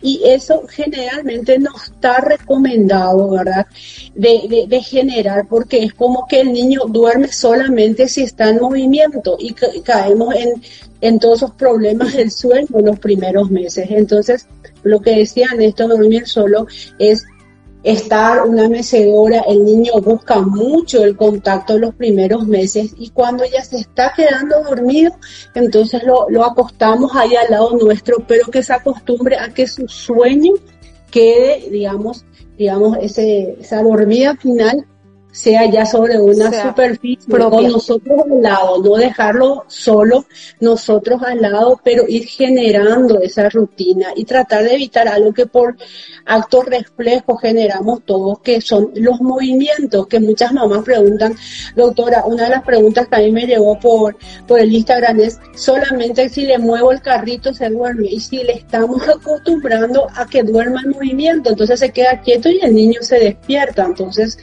Y eso generalmente no está recomendado, ¿verdad? De, de, generar, porque es como que el niño duerme solamente si está en movimiento y caemos en en todos esos problemas del sueño en los primeros meses. Entonces, lo que decían esto de dormir solo es estar una mecedora, el niño busca mucho el contacto los primeros meses y cuando ya se está quedando dormido, entonces lo, lo acostamos ahí al lado nuestro, pero que se acostumbre a que su sueño quede, digamos, digamos, ese, esa dormida final sea ya sobre una superficie con nosotros al lado, no dejarlo solo nosotros al lado, pero ir generando esa rutina y tratar de evitar algo que por actos reflejos generamos todos, que son los movimientos, que muchas mamás preguntan, doctora, una de las preguntas que a mí me llegó por, por el Instagram es solamente si le muevo el carrito se duerme y si le estamos acostumbrando a que duerma en movimiento, entonces se queda quieto y el niño se despierta, entonces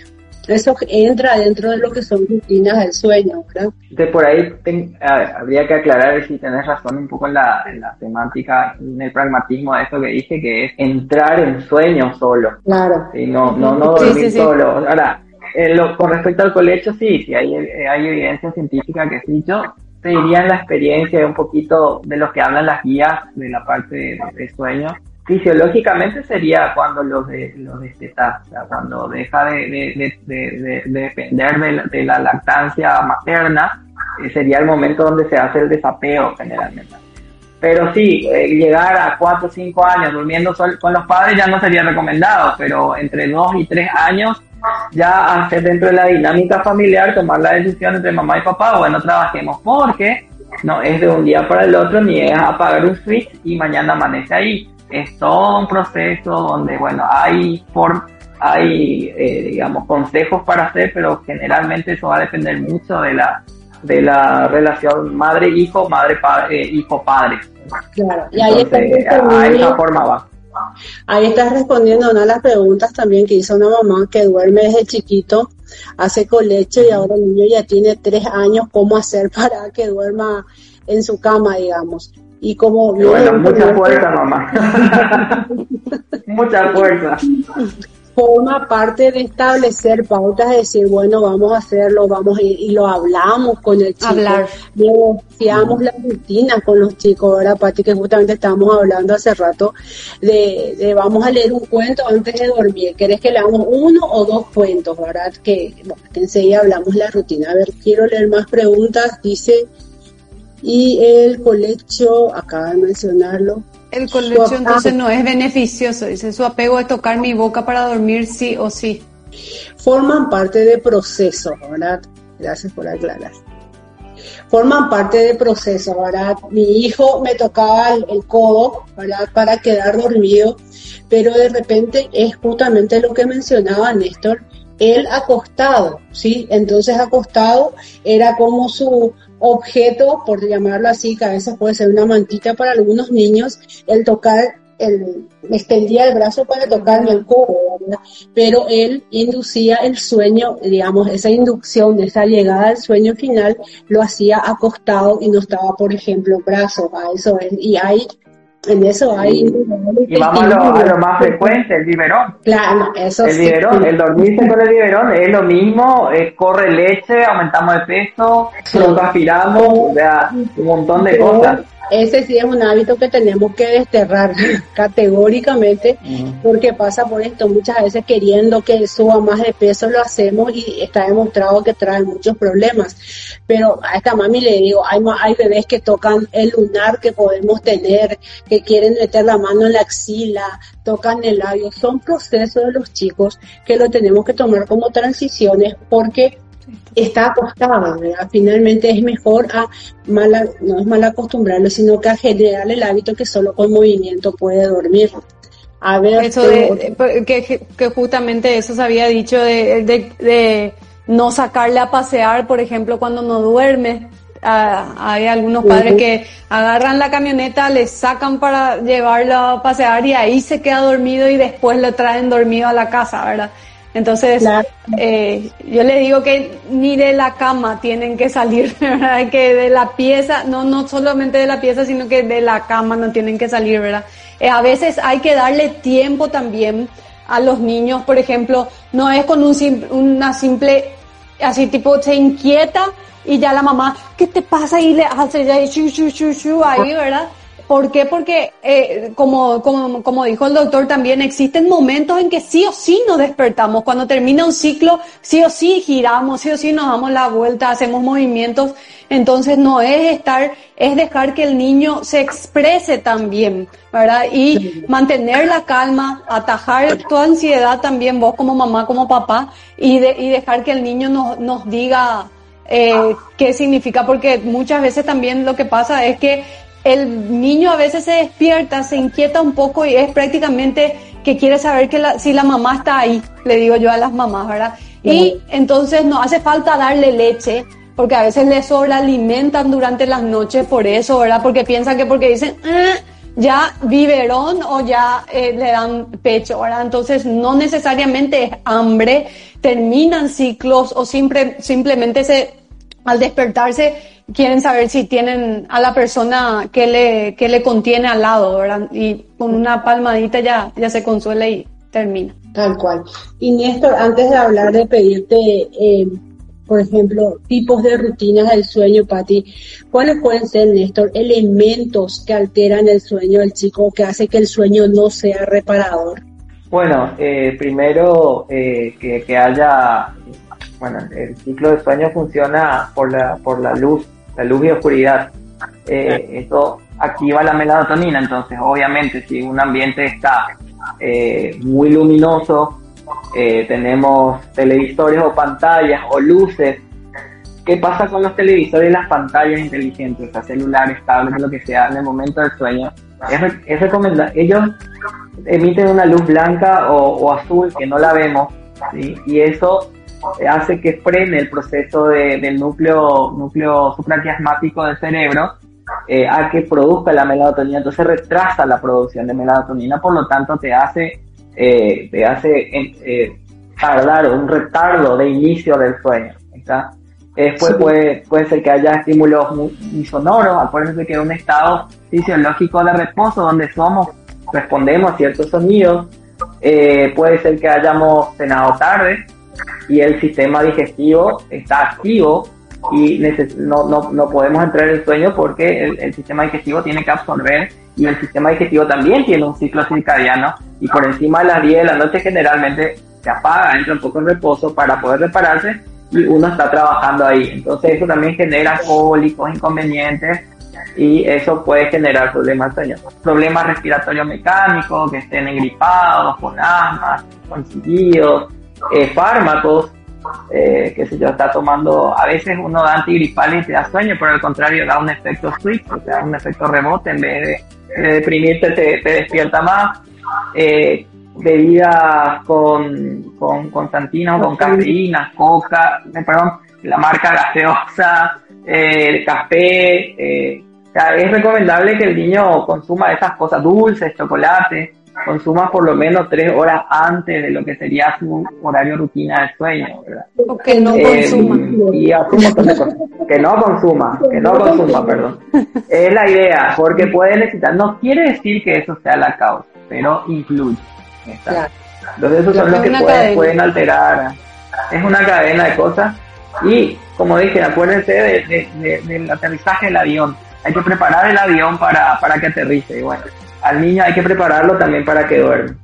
eso entra dentro de lo que son rutinas del sueño, ¿verdad? De por ahí habría que aclarar si tenés razón un poco en la, en la temática, en el pragmatismo de esto que dije, que es entrar en sueño solo. Claro. Y no, no, no dormir solo. Ahora, con respecto al colecho, sí, sí, hay, hay evidencia científica que sí. Yo te diría en la experiencia de un poquito de lo que hablan las guías de la parte de, de sueño fisiológicamente sería cuando los de los destetas, o sea, cuando deja de, depender de la, lactancia materna, eh, sería el momento donde se hace el desapego generalmente. Pero sí, eh, llegar a 4 o 5 años durmiendo con los padres ya no sería recomendado, pero entre 2 y 3 años ya hacer dentro de la dinámica familiar, tomar la decisión entre mamá y papá, bueno, trabajemos porque no es de un día para el otro ni es apagar un switch y mañana amanece ahí es todo un proceso donde, bueno, hay, hay eh, digamos, consejos para hacer, pero generalmente eso va a depender mucho de la, de la relación madre-hijo, madre-padre, eh, hijo-padre. Claro, y ahí a esa forma va. Ahí estás respondiendo a una de las preguntas también que hizo una mamá que duerme desde chiquito, hace colecho y ahora el niño ya tiene tres años, ¿cómo hacer para que duerma en su cama, digamos? Y como bueno, mucha fuerza, mamá. mucha fuerza. Forma parte de establecer pautas, de decir, bueno, vamos a hacerlo, vamos a ir, y lo hablamos con el chico. Hablar. Negociamos la rutina con los chicos, ahora Pati, que justamente estábamos hablando hace rato, de, vamos a leer un cuento antes de dormir. ¿Querés que leamos uno o dos cuentos, verdad? Que, bueno, que enseguida hablamos la rutina. A ver, quiero leer más preguntas. Dice y el colecho, acaba de mencionarlo. El colecho entonces no es beneficioso, dice su apego es tocar mi boca para dormir sí o sí. Forman parte de proceso, ¿verdad? Gracias por aclarar. Forman parte de proceso, ¿verdad? Mi hijo me tocaba el, el codo, ¿verdad? Para quedar dormido, pero de repente es justamente lo que mencionaba Néstor, él acostado, ¿sí? Entonces acostado era como su objeto, por llamarlo así, que a veces puede ser una mantita para algunos niños, el tocar, el, extendía el brazo para tocarme el codo, pero él inducía el sueño, digamos, esa inducción, esa llegada al sueño final, lo hacía acostado y no estaba, por ejemplo, brazo, a eso es, y hay en eso hay... Y vamos a lo, más frecuente, el biberón. Claro, eso El biberón, el dormirse con el biberón es lo mismo, corre leche, aumentamos de peso, nos aspiramos, o sea, un montón de cosas ese sí es un hábito que tenemos que desterrar categóricamente porque pasa por esto muchas veces queriendo que suba más de peso lo hacemos y está demostrado que trae muchos problemas. Pero a esta mami le digo hay, hay bebés que tocan el lunar que podemos tener que quieren meter la mano en la axila tocan el labio son procesos de los chicos que lo tenemos que tomar como transiciones porque está acostado, Finalmente es mejor a mala, no es mal acostumbrarlo, sino que a generar el hábito que solo con movimiento puede dormir. A ver, eso de, que, justamente eso se había dicho de, de, no sacarle a pasear, por ejemplo, cuando no duerme. Ah, hay algunos padres que agarran la camioneta, le sacan para llevarlo a pasear y ahí se queda dormido y después lo traen dormido a la casa, ¿verdad? Entonces, eh, yo le digo que ni de la cama tienen que salir, ¿verdad? Que de la pieza, no, no solamente de la pieza, sino que de la cama no tienen que salir, ¿verdad? Eh, a veces hay que darle tiempo también a los niños, por ejemplo, no es con un una simple, así tipo, se inquieta y ya la mamá, ¿qué te pasa? Y le hace ya shu, shu, shu, shu, ahí, ¿verdad? ¿Por qué? Porque, eh, como, como, como dijo el doctor también, existen momentos en que sí o sí nos despertamos. Cuando termina un ciclo, sí o sí giramos, sí o sí nos damos la vuelta, hacemos movimientos. Entonces no es estar, es dejar que el niño se exprese también, ¿verdad? Y mantener la calma, atajar tu ansiedad también, vos como mamá, como papá, y, de, y dejar que el niño nos, nos diga eh, qué significa, porque muchas veces también lo que pasa es que el niño a veces se despierta, se inquieta un poco y es prácticamente que quiere saber que si la mamá está ahí, le digo yo a las mamás, ¿verdad? Y entonces no hace falta darle leche, porque a veces le sobrealimentan durante las noches por eso, ¿verdad? Porque piensan que porque dicen, ah, ya biberón o ya eh, le dan pecho, ¿verdad? Entonces no necesariamente es hambre, terminan ciclos o simple, simplemente se, al despertarse quieren saber si tienen a la persona que le, que le contiene al lado, ¿verdad? Y con una palmadita ya, ya se consuela y termina. Tal cual. Y Néstor, antes de hablar de pedirte, eh, por ejemplo, tipos de rutinas del sueño, Patti, ¿cuáles pueden ser, Néstor, elementos que alteran el sueño del chico, que hace que el sueño no sea reparador? Bueno, eh, primero eh, que, que haya, bueno, el ciclo de sueño funciona por la, por la luz la luz y oscuridad. Eh, esto activa la melatonina, entonces obviamente si un ambiente está eh, muy luminoso, eh, tenemos televisores o pantallas o luces. ¿Qué pasa con los televisores y las pantallas inteligentes, o celulares, tablets, lo que sea, en el momento del sueño? Es, es recomendable. Ellos emiten una luz blanca o, azul que no la vemos, y eso hace que frene el proceso del núcleo, núcleo supraquiasmático del cerebro eh, a que produzca la melatonina, entonces retrasa la producción de melatonina, por lo tanto te hace, eh, te hace eh, tardar un retardo de inicio del sueño. Después puede, puede ser que haya estímulos muy, sonoros, acuérdense que es un estado fisiológico de reposo donde somos, respondemos a ciertos sonidos, puede ser que hayamos cenado tarde, y el sistema digestivo está activo y no, no, no, podemos entrar en sueño porque el, sistema digestivo tiene que absorber y el sistema digestivo también tiene un ciclo circadiano y por encima de las 10 de la noche generalmente se apaga, entra un poco en reposo para poder repararse y uno está trabajando ahí. Entonces eso también genera cólicos, inconvenientes y eso puede generar problemas de sueño. Problemas respiratorios mecánicos, que estén engripados, con asma, con chillidos, eh, fármacos, eh, que se yo, está tomando, a veces uno da antigripales y te da sueño, pero al contrario da un efecto switch, o sea, un efecto rebote, en vez de, deprimirte te, despierta más. Eh, bebidas con, con, con o con cafeína, coca, eh, perdón, la marca gaseosa, eh, café, eh, es recomendable que el niño consuma esas cosas dulces, chocolate, consuma por lo menos tres horas antes de lo que sería su horario rutina de sueño, ¿verdad? O que no consuma. Y que no consuma, que no consuma, perdón. Es la idea, porque puede necesitar, no quiere decir que eso sea la causa, pero incluye. Entonces esos son los que pueden, alterar. Es una cadena de cosas. Y como dije, acuérdense del aterrizaje del avión. Hay que preparar el avión para, para que aterrice. Y bueno, al niño hay que prepararlo también para que duerma.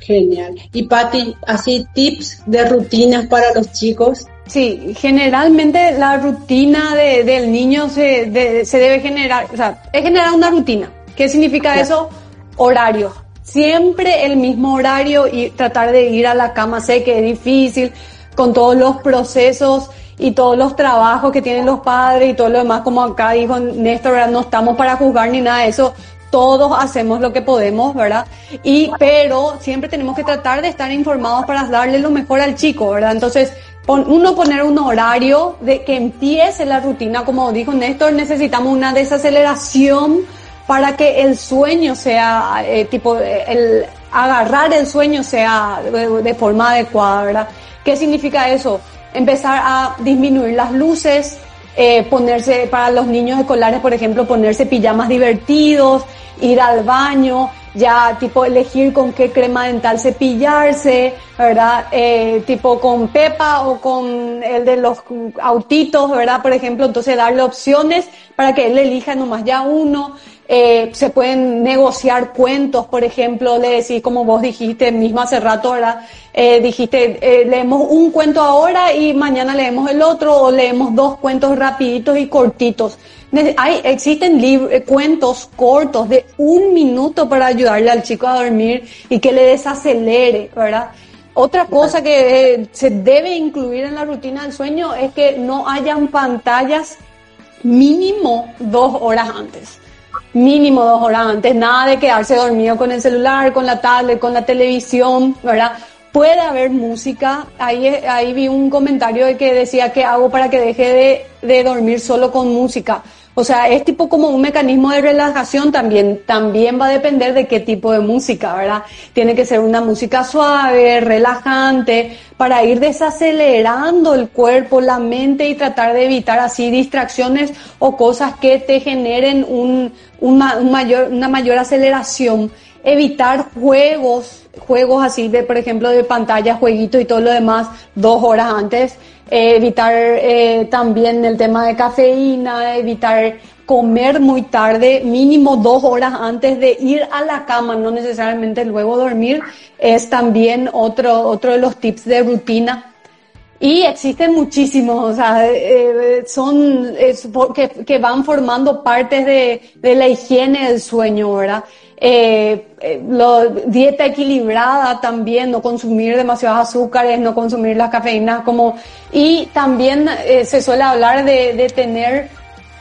Genial. Y Patti, así tips de rutinas para los chicos. Sí, generalmente la rutina de, del niño se, se, debe generar, o sea, es generar una rutina. ¿Qué significa eso? Horario. Siempre el mismo horario y tratar de ir a la cama. Sé que es difícil con todos los procesos y todos los trabajos que tienen los padres y todo lo demás, como acá dijo Néstor, no estamos para juzgar ni nada de eso, todos hacemos lo que podemos, ¿verdad? Y, pero siempre tenemos que tratar de estar informados para darle lo mejor al chico, ¿verdad? Entonces, uno poner un horario de que empiece la rutina, como dijo Néstor, necesitamos una desaceleración para que el sueño sea, eh, tipo, el agarrar el sueño sea de, forma adecuada, ¿verdad? ¿Qué significa eso? Empezar a disminuir las luces, eh, ponerse para los niños escolares, por ejemplo, ponerse pijamas divertidos, ir al baño, ya tipo elegir con qué crema dental cepillarse, ¿verdad? Eh, tipo con Pepa o con el de los autitos, ¿verdad? Por ejemplo, entonces darle opciones para que él elija nomás ya uno. Eh, se pueden negociar cuentos, por ejemplo, le decís, como vos dijiste mismo hace rato, ¿verdad? Eh, dijiste, eh, leemos un cuento ahora y mañana leemos el otro, o leemos dos cuentos rapiditos y cortitos. Hay, existen cuentos cortos de un minuto para ayudarle al chico a dormir y que le desacelere, ¿verdad? Otra cosa que se debe incluir en la rutina del sueño es que no hayan pantallas mínimo dos horas antes mínimo dos horas antes, nada de quedarse dormido con el celular, con la tablet, con la televisión, ¿verdad? Puede haber música, ahí, ahí vi un comentario de que decía que hago para que deje de, de dormir solo con música. O sea, es tipo como un mecanismo de relajación también. También va a depender de qué tipo de música, ¿verdad? Tiene que ser una música suave, relajante, para ir desacelerando el cuerpo, la mente y tratar de evitar así distracciones o cosas que te generen un, mayor, una mayor aceleración. Evitar juegos, juegos así de, por ejemplo, de pantalla, jueguito y todo lo demás dos horas antes evitar eh, también el tema de cafeína, evitar comer muy tarde, mínimo dos horas antes de ir a la cama, no necesariamente luego dormir, es también otro, otro de los tips de rutina. Y existen muchísimos, o sea, eh, son que, que, van formando partes de, de la higiene del sueño, ¿verdad? Eh, lo, dieta equilibrada también, no consumir demasiados azúcares, no consumir las cafeínas como, y también eh, se suele hablar de, de, tener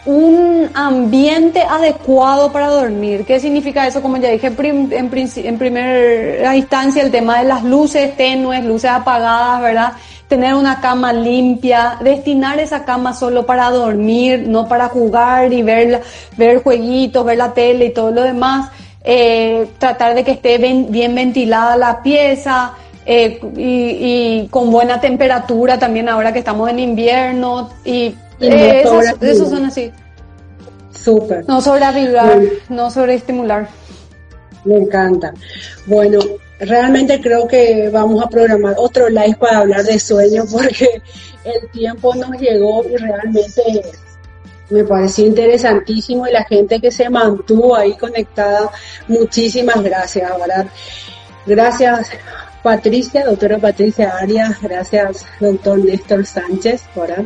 un ambiente adecuado para dormir. ¿Qué significa eso? Como ya dije en, en primera instancia, el tema de las luces tenues, luces apagadas, ¿verdad? Tener una cama limpia, destinar esa cama solo para dormir, no para jugar y ver, ver jueguitos, ver la tele y todo lo demás eh, tratar de que esté bien, ventilada la pieza eh, y, con buena temperatura también ahora que estamos en invierno y, eh, esos, son así. Súper. No sobreavivar, no sobreestimular. Me encanta. Bueno, realmente creo que vamos a programar otro live para hablar de sueño porque el tiempo nos llegó y realmente me pareció interesantísimo y la gente que se mantuvo ahí conectada, muchísimas gracias, ¿verdad? Gracias Patricia, doctora Patricia Arias, gracias doctor Néstor Sánchez, ¿verdad?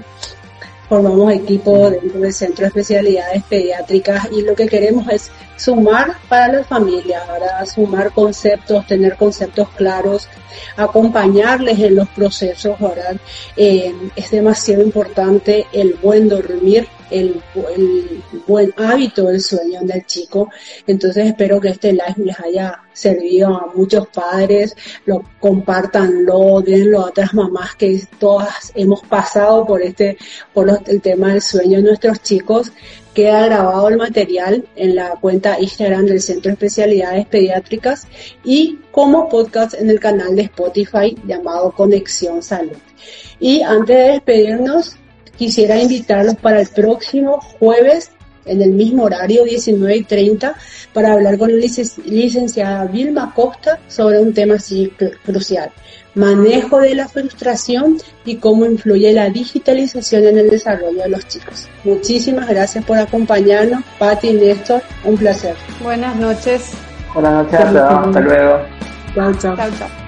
Formamos equipo dentro del Centro de Especialidades Pediátricas y lo que queremos es sumar para las familias, ¿verdad? Sumar conceptos, tener conceptos claros, acompañarles en los procesos, ¿verdad? Eh, es demasiado importante el buen dormir, el, buen hábito del sueño del chico. Entonces espero que este live les haya servido a muchos padres, lo compartanlo, denlo a otras mamás que todas hemos pasado por este, por el tema del sueño de nuestros chicos. Queda grabado el material en la cuenta Instagram del Centro de Especialidades Pediátricas y como podcast en el canal de Spotify llamado Conexión Salud. Y antes de despedirnos, quisiera invitarlos para el próximo jueves en el mismo horario, 19 y 30, para hablar con la licenciada Vilma Costa sobre un tema así crucial, manejo de la frustración y cómo influye la digitalización en el desarrollo de los chicos. Muchísimas gracias por acompañarnos, Patti y Néstor, un placer. Buenas noches. Buenas noches, hasta luego. Chao, chao. chao, chao.